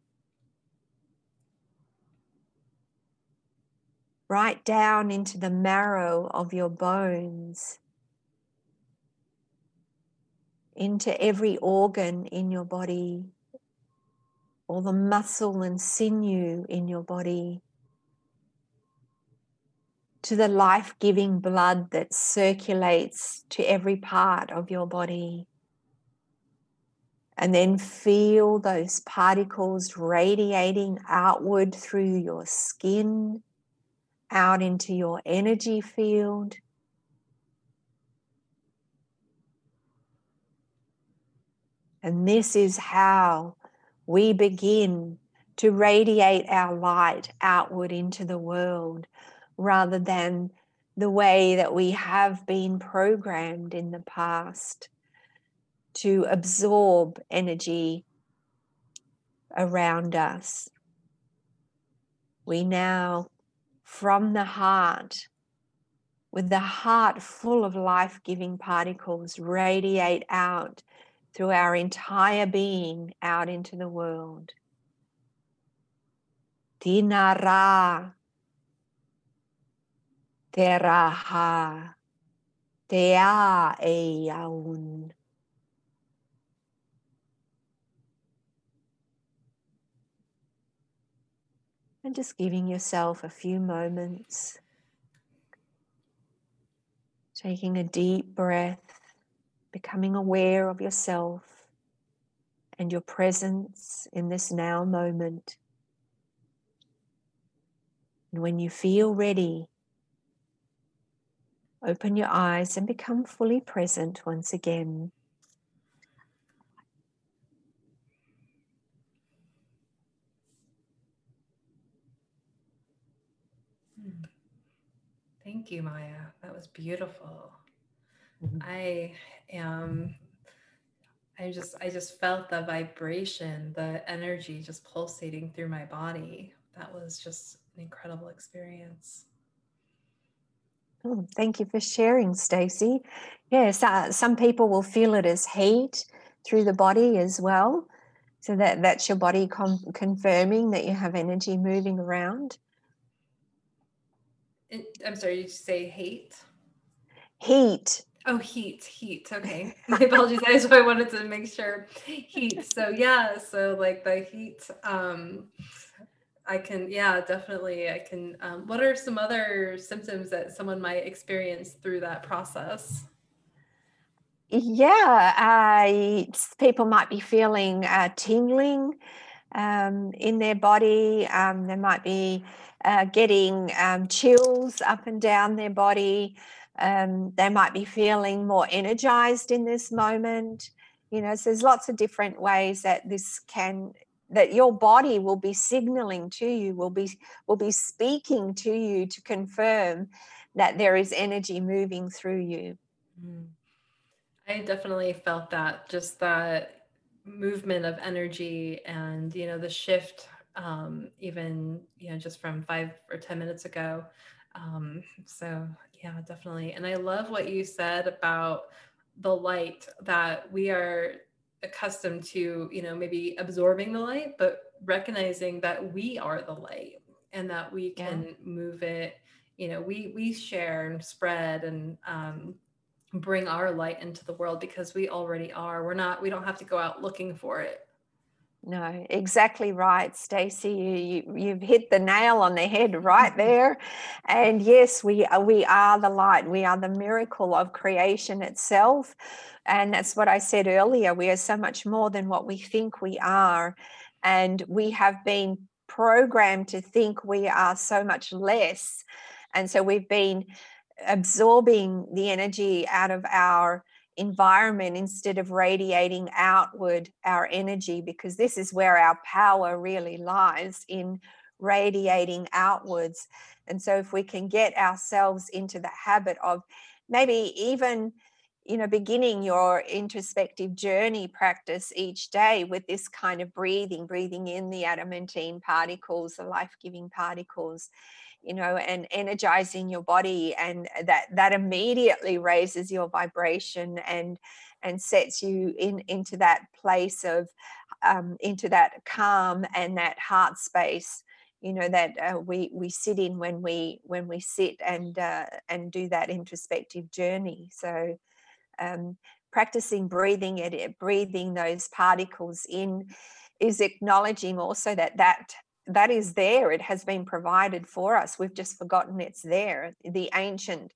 S4: Right down into the marrow of your bones into every organ in your body, all the muscle and sinew in your body, to the life giving blood that circulates to every part of your body. And then feel those particles radiating outward through your skin, out into your energy field And this is how we begin to radiate our light outward into the world rather than the way that we have been programmed in the past to absorb energy around us. We now, from the heart, with the heart full of life giving particles, radiate out through our entire being out into the world. Tinara, teraha, tea eyaun. And just giving yourself a few moments, taking a deep breath becoming aware of yourself and your presence in this now moment. And when you feel ready, open your eyes and become fully present once again.
S2: Thank you, Maya. That was beautiful. Mm-hmm. I am I just I just felt the vibration, the energy just pulsating through my body. That was just an incredible experience.
S4: Oh, thank you for sharing, Stacy. Yes, uh, some people will feel it as heat through the body as well. So that that's your body com- confirming that you have energy moving around.
S2: I'm sorry, you say hate?
S4: Heat
S2: Oh, heat, heat. Okay. (laughs) My apologies. I just I wanted to make sure. Heat. So yeah, so like the heat, um, I can, yeah, definitely. I can. Um, what are some other symptoms that someone might experience through that process?
S4: Yeah, uh, people might be feeling uh, tingling um, in their body. Um, they might be uh, getting um, chills up and down their body. Um, they might be feeling more energized in this moment. You know, so there's lots of different ways that this can that your body will be signaling to you, will be will be speaking to you to confirm that there is energy moving through you. Mm.
S2: I definitely felt that, just that movement of energy and you know the shift um, even you know just from five or ten minutes ago um, so yeah, definitely. And I love what you said about the light that we are accustomed to, you know, maybe absorbing the light, but recognizing that we are the light and that we can yeah. move it. You know, we we share and spread and um, bring our light into the world because we already are. We're not. We don't have to go out looking for it.
S4: no, exactly right, Stacey. You, you have hit the nail on the head right (laughs) there. And yes, we are, we are the light. We are the miracle of creation itself. And that's what I said earlier. We are so much more than what we think we are, and we have been programmed to think we are so much less. And so we've been absorbing the energy out of our environment instead of radiating outward our energy because this is where our power really lies in radiating outwards. And so if we can get ourselves into the habit of maybe even you know beginning your introspective journey practice each day with this kind of breathing breathing in the adamantine particles the life-giving particles you know and energizing your body and that that immediately raises your vibration and and sets you in into that place of um, into that calm and that heart space you know that uh, we we sit in when we when we sit and uh, and do that introspective journey. So um, practicing breathing it breathing those particles in is acknowledging also that that that is there. It has been provided for us. We've just forgotten it's there. The ancient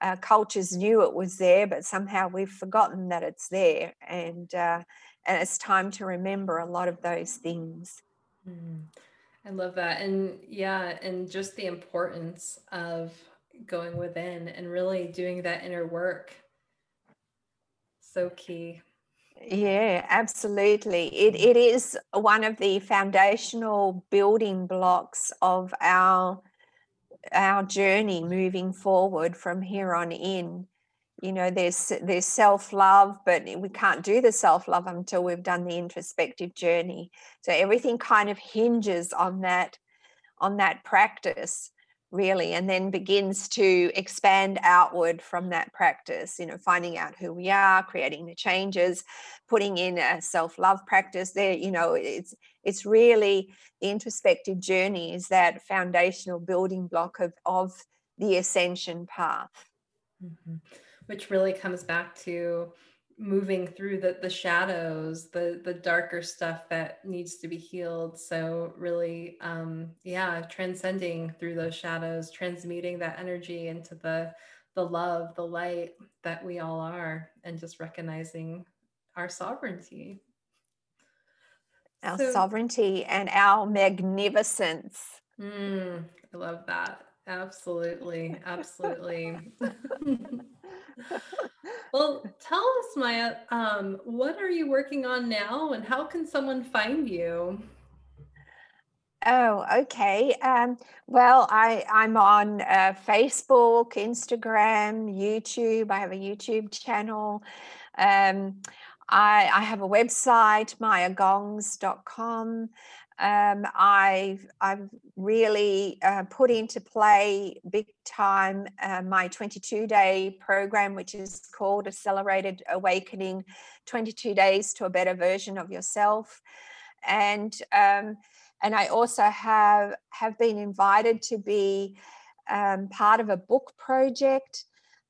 S4: uh, cultures knew it was there, but somehow we've forgotten that it's there. And uh, and it's time to remember a lot of those things.
S2: Mm, I love that, and yeah, and just the importance of going within and really doing that inner work. So key.
S4: Yeah, absolutely. It, mm. it is one of the foundational building blocks of our our journey moving forward from here on in. You know, there's there's self-love, but we can't do the self-love until we've done the introspective journey. So everything kind of hinges on that on that practice really and then begins to expand outward from that practice you know finding out who we are creating the changes putting in a self-love practice there you know it's it's really the introspective journey is that foundational building block of of the ascension path
S2: mm-hmm. which really comes back to moving through the the shadows the the darker stuff that needs to be healed. So really um yeah transcending through those shadows transmuting that energy into the the love the light that we all are and just recognizing our sovereignty.
S4: Our so, sovereignty and our magnificence.
S2: Mm, i love that absolutely absolutely (laughs) (laughs) well, tell us, Maya, um, what are you working on now and how can someone find you?
S4: Oh, okay. Um, well, I, I'm on uh, Facebook, Instagram, YouTube. I have a YouTube channel. Um, I, I have a website, mayagongs.com um, I've I've really uh, put into play big time uh, my 22 day program, which is called Accelerated Awakening 22 Days to a Better Version of Yourself. And um, and I also have have been invited to be um, part of a book project.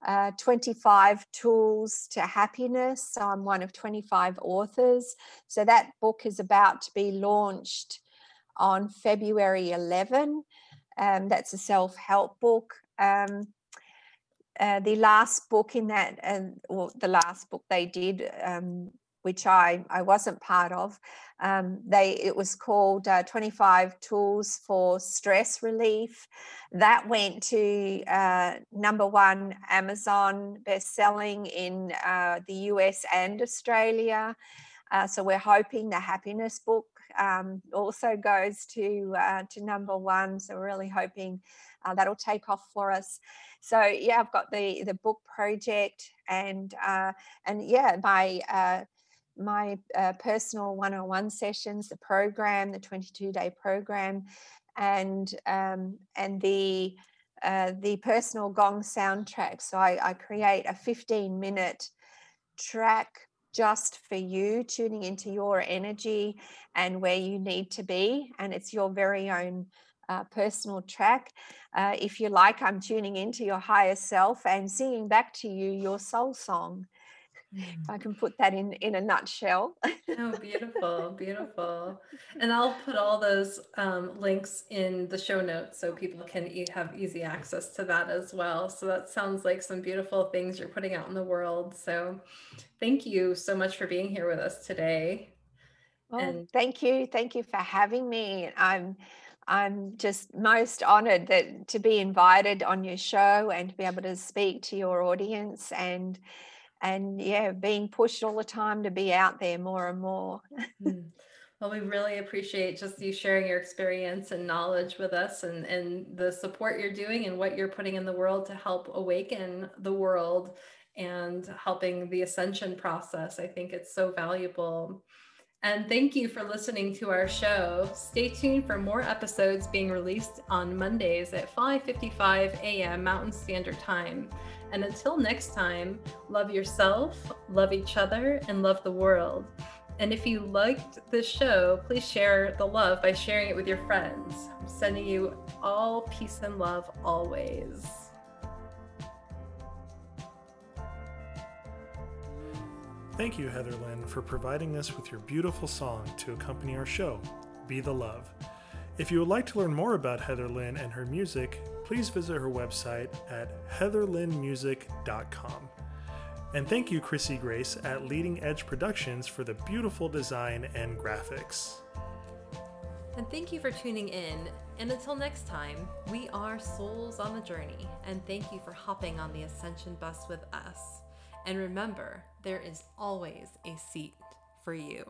S4: Uh, 25 tools to happiness. So I'm one of 25 authors. So that book is about to be launched on February 11. Um, that's a self help book. Um, uh, the last book in that, uh, or the last book they did, um, which I, I wasn't part of, um, they it was called uh, 25 Tools for Stress Relief. That went to uh, number one Amazon best-selling in uh, the US and Australia. Uh, so we're hoping the happiness book um, also goes to uh, to number one. So we're really hoping uh, that'll take off for us. So yeah, I've got the the book project and and yeah, my my uh, personal one-on-one sessions, the program, the 22-day program, and um, and the uh, the personal gong soundtrack. So I, I create a 15-minute track just for you, tuning into your energy and where you need to be. And it's your very own uh, personal track. Uh, if you like, I'm tuning into your higher self and singing back to you your soul song. If I can put that in in a nutshell.
S2: oh, beautiful, beautiful. (laughs) And I'll put all those um, links in the show notes so people can e- have easy access to that as well. So that sounds like some beautiful things you're putting out in the world. So thank you so much for being here with us today.
S4: Well, and thank you, thank you for having me. I'm I'm just most honored that to be invited on your show and to be able to speak to your audience and and yeah, being pushed all the time to be out there more and more. (laughs)
S2: Hmm. Well, we really appreciate just you sharing your experience and knowledge with us and, and the support you're doing and what you're putting in the world to help awaken the world and helping the ascension process. I think it's so valuable. And thank you for listening to our show. Stay tuned for more episodes being released on Mondays at 5:55 a.m. Mountain Standard Time. And until next time, love yourself, love each other, and love the world. And if you liked this show, please share the love by sharing it with your friends. I'm sending you all peace and love always.
S3: Thank you, Heather Lynn, for providing us with your beautiful song to accompany our show, Be the Love. If you would like to learn more about Heather Lynn and her music, please visit her website at heatherlynnmusic.com. And thank you, Chrissy Grace at Leading Edge Productions for the beautiful design and graphics.
S2: And thank you for tuning in. And until next time, we are souls on the journey. And thank you for hopping on the Ascension bus with us. And remember, there is always a seat for you.